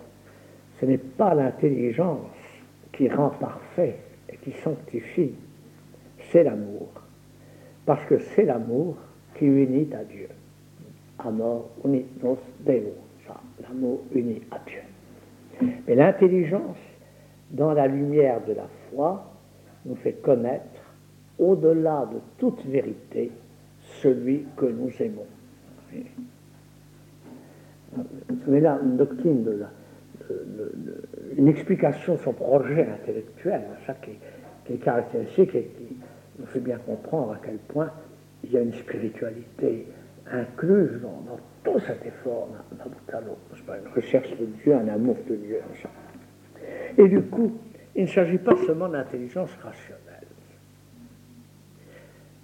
ce n'est pas l'intelligence qui rend parfait et qui sanctifie, c'est l'amour. Parce que c'est l'amour qui unit à Dieu. Amor unit nos Deo, ça, l'amour unit à Dieu. Mais l'intelligence, dans la lumière de la foi, nous fait connaître, au-delà de toute vérité, celui que nous aimons. Vous là une doctrine, de une explication de son projet intellectuel, ça qui, qui est caractéristique et qui, nous fait bien comprendre à quel point il y a une spiritualité incluse dans, tout cet effort l'autre. Une recherche de Dieu, un amour de Dieu. Et du coup, il ne s'agit pas seulement d'intelligence rationnelle.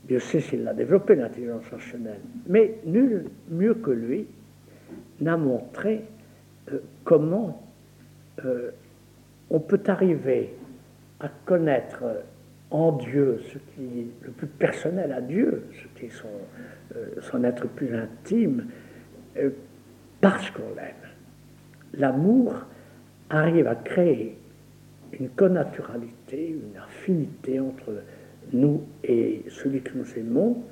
Dieu sait s'il a développé, l'intelligence rationnelle. Mais nul mieux que lui n'a montré euh, comment euh, on peut arriver à connaître en Dieu, ce qui est le plus personnel à Dieu, ce qui est son, euh, être plus intime, euh, parce qu'on l'aime. L'amour arrive à créer une connaturalité, une affinité entre nous et celui que nous aimons,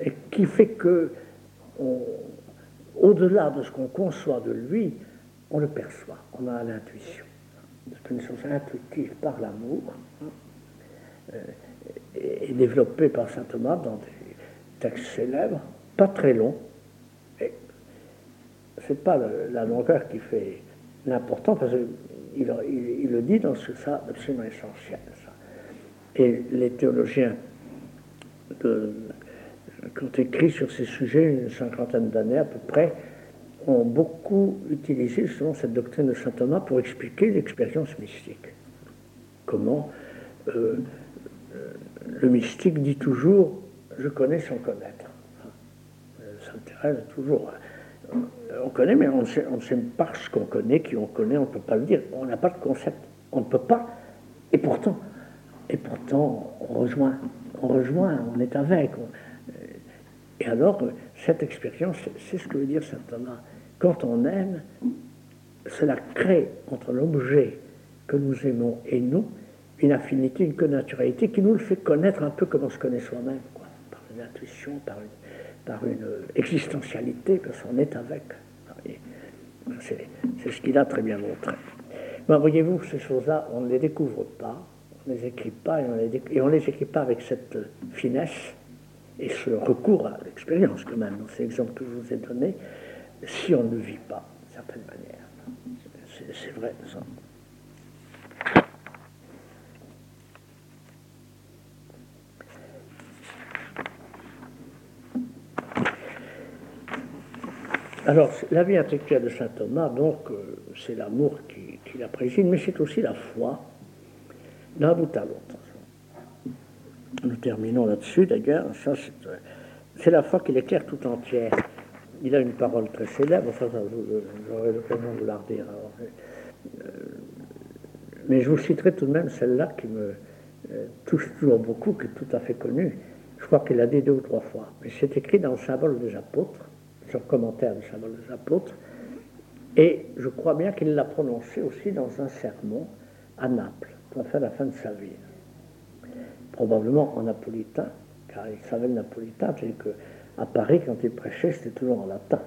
et qui fait que, au-delà de ce qu'on conçoit de lui, on le perçoit, on a l'intuition. Cette connaissance intuitive par l'amour, est développé par saint Thomas dans des textes célèbres, pas très longs. C'est pas la longueur qui fait l'important, parce qu'il il, le dit dans ce ça absolument essentiel. Et les théologiens de, qui ont écrit sur ces sujets une cinquantaine d'années à peu près, ont beaucoup utilisé justement cette doctrine de saint Thomas pour expliquer l'expérience mystique. Comment euh, le mystique dit toujours Je connais sans connaître. Ça m'intéresse toujours. On connaît, mais on ne sait, pas ce qu'on connaît, qui on connaît, on ne peut pas le dire. On n'a pas de concept. On ne peut pas Et pourtant, et pourtant, on rejoint, on rejoint, on est avec. et alors, cette expérience, c'est ce que veut dire saint Thomas. Quand on aime, cela crée entre l'objet que nous aimons et nous une affinité, une connaturalité qui nous le fait connaître un peu comme on se connaît soi-même, par une intuition, par une, une existentialité, parce qu'on est avec. C'est ce qu'il a très bien montré. Mais voyez-vous, ces choses-là, on ne les découvre pas, on ne les écrit pas, et on ne les, écrit pas avec cette finesse et ce recours à l'expérience, quand même, dans ces exemples que je vous ai donnés, si on ne vit pas, d'une certaine manière. C'est vrai, ça. Alors, la vie intellectuelle de saint Thomas, donc, euh, c'est l'amour qui, qui, la préside, mais c'est aussi la foi, d'un bout à l'autre. Nous terminons là-dessus, d'ailleurs. Ça, euh, c'est la foi qui l'éclaire tout entière. Il a une parole très célèbre, enfin, j'aurai l'occasion de la redire. Euh, mais je vous citerai tout de même celle-là qui me touche toujours beaucoup, qui est tout à fait connue. Je crois qu'il l'a dit deux ou trois fois. Mais c'est écrit dans le symbole des apôtres sur commentaire du symbole des apôtres, et je crois bien qu'il l'a prononcé aussi dans un sermon à Naples, pour faire la fin de sa vie. Probablement en napolitain, car il savait le napolitain, c'est que à Paris, quand il prêchait, c'était toujours en latin.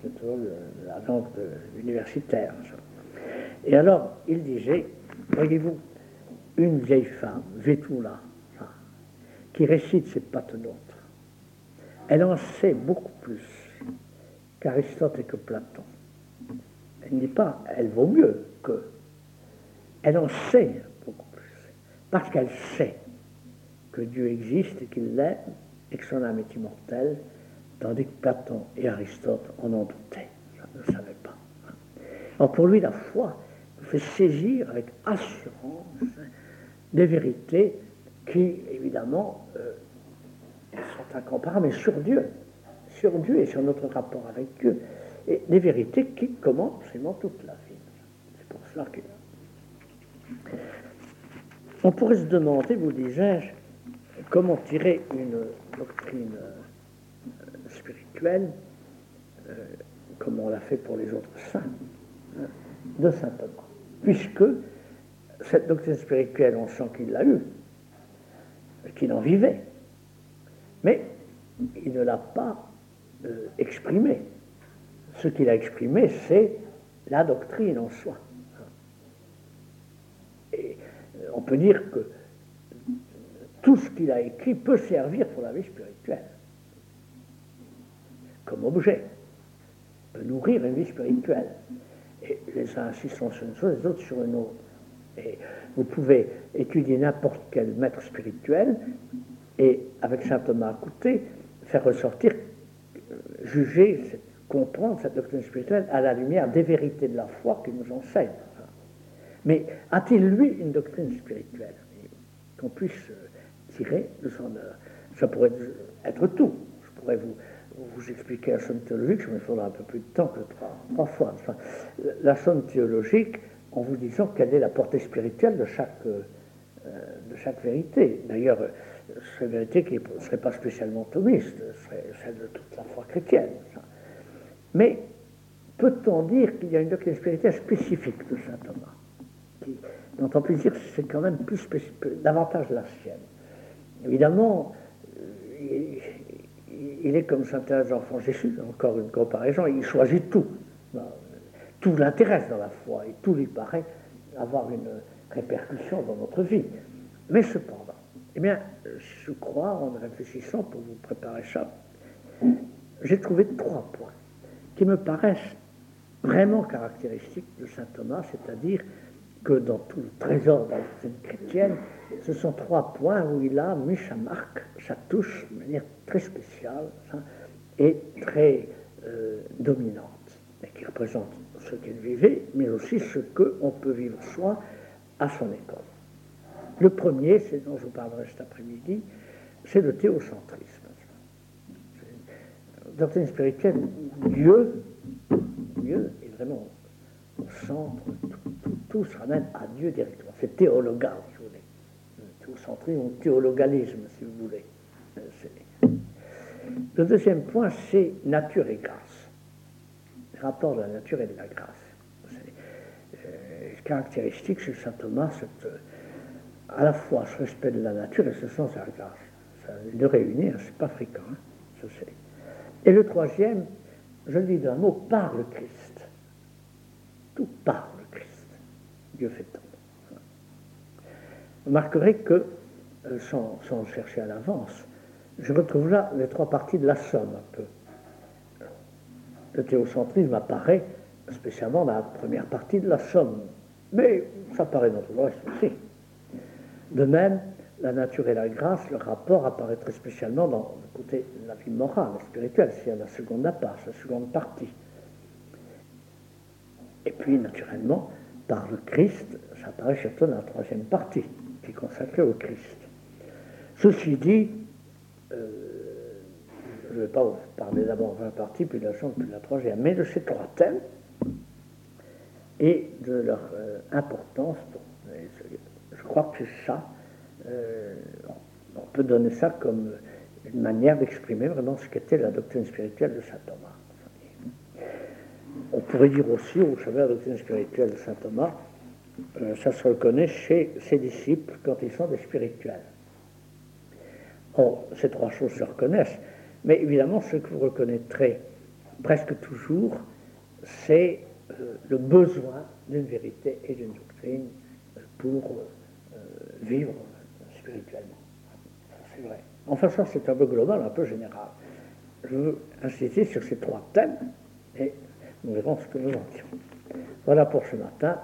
C'était toujours la langue universitaire. Et alors, il disait, voyez-vous, une vieille femme, Vétoula, qui récite cette patenôtres, elle en sait beaucoup plus qu'Aristote et que Platon. Elle ne dit pas elle vaut mieux que. Elle en sait beaucoup plus. Parce qu'elle sait que Dieu existe et qu'il l'aime et que son âme est immortelle, tandis que Platon et Aristote en ont douté. Je ne savais pas. Alors pour lui, la foi nous fait saisir avec assurance des vérités qui, évidemment, euh, sont incomparables, mais sur Dieu sur Dieu et sur notre rapport avec Dieu. Et des vérités qui commandent absolument toute la vie. C'est pour cela que. On pourrait se demander, vous disais-je, comment tirer une doctrine euh, spirituelle, euh, comme on l'a fait pour les autres saints, hein, de saint Thomas. Puisque cette doctrine spirituelle, on sent qu'il l'a eue, qu'il en vivait. Mais il ne l'a pas euh, exprimé. Ce qu'il a exprimé, c'est la doctrine en soi. Et euh, on peut dire que tout ce qu'il a écrit peut servir pour la vie spirituelle, comme objet, peut nourrir une vie spirituelle. Et les uns insistent sur une chose, les autres sur une autre. Et vous pouvez étudier n'importe quel maître spirituel et, avec saint Thomas à côté, faire ressortir juger, comprendre cette doctrine spirituelle à la lumière des vérités de la foi qu'il nous enseigne. Mais a-t-il, lui, une doctrine spirituelle qu'on puisse euh, tirer de son œuvre? Ça pourrait être tout. Je pourrais vous, vous expliquer la sonne théologique, mais il faudra un peu plus de temps que trois, fois. Enfin, la sonne théologique, en vous disant quelle est la portée spirituelle de chaque, euh, de chaque vérité. D'ailleurs, serait vérité qui ne serait pas spécialement thomiste, celle de toute la foi chrétienne. Mais peut-on dire qu'il y a une doctrine spirituelle spécifique de saint Thomas qui, dont on peut dire que c'est quand même plus davantage la sienne? Évidemment, euh, il, est comme saint Thérèse d'Enfant Jésus, encore une comparaison, il choisit tout. Tout l'intéresse dans la foi et tout lui paraît avoir une répercussion dans notre vie. Mais cependant, eh bien, je crois, en réfléchissant pour vous préparer ça, j'ai trouvé trois points qui me paraissent vraiment caractéristiques de saint Thomas, c'est-à-dire que dans tout le trésor de la chrétienne, ce sont trois points où il a mis sa marque, sa touche de manière très spéciale hein, et très euh, dominante, et qui représente ce qu'il vivait, mais aussi ce qu'on peut vivre soi à son école. Le premier, c'est dont je vous parlerai cet après-midi, c'est le théocentrisme. Doctrine spirituelle, Dieu, Dieu est vraiment au centre, tout, se ramène à Dieu directement. C'est théologal, je vous théocentrisme ou théologalisme, si vous voulez. Le deuxième point, c'est nature et grâce. Le rapport de la nature et de la grâce. Euh, caractéristique chez saint Thomas, c'est à la fois ce respect de la nature et ce sens de la grâce. Ça, les réunir, c'est pas fréquent, hein, je sais. Et le troisième, je le dis d'un mot, par le Christ. Tout par le Christ. Dieu fait tout. Vous remarquerez que, euh, sans, sans chercher à l'avance, je retrouve là les trois parties de la somme un peu. Le théocentrisme apparaît spécialement dans la première partie de la somme, mais ça apparaît dans tout le reste aussi. De même, la nature et la grâce, le rapport apparaît très spécialement dans le côté de la vie morale, spirituelle, c'est la seconde part, la seconde partie. Et puis, naturellement, par le Christ, ça apparaît surtout dans la troisième partie, qui est consacrée au Christ. Ceci dit, euh, je ne vais pas parler d'abord de la partie, puis de la seconde, puis de la troisième, mais de ces trois thèmes et de leur euh, importance. Je crois que ça. Euh, on peut donner ça comme une manière d'exprimer vraiment ce qu'était la doctrine spirituelle de saint Thomas. On pourrait dire aussi, au savez, la doctrine spirituelle de saint Thomas, ça se reconnaît chez ses disciples quand ils sont des spirituels. Or, ces trois choses se reconnaissent, mais évidemment, ce que vous reconnaîtrez presque toujours, c'est euh, le besoin d'une vérité et d'une doctrine pour euh, vivre spirituellement. C'est vrai. Enfin, ça, c'est un peu global, un peu général. Je veux insister sur ces trois thèmes et nous verrons ce que nous en dirons. Voilà pour ce matin.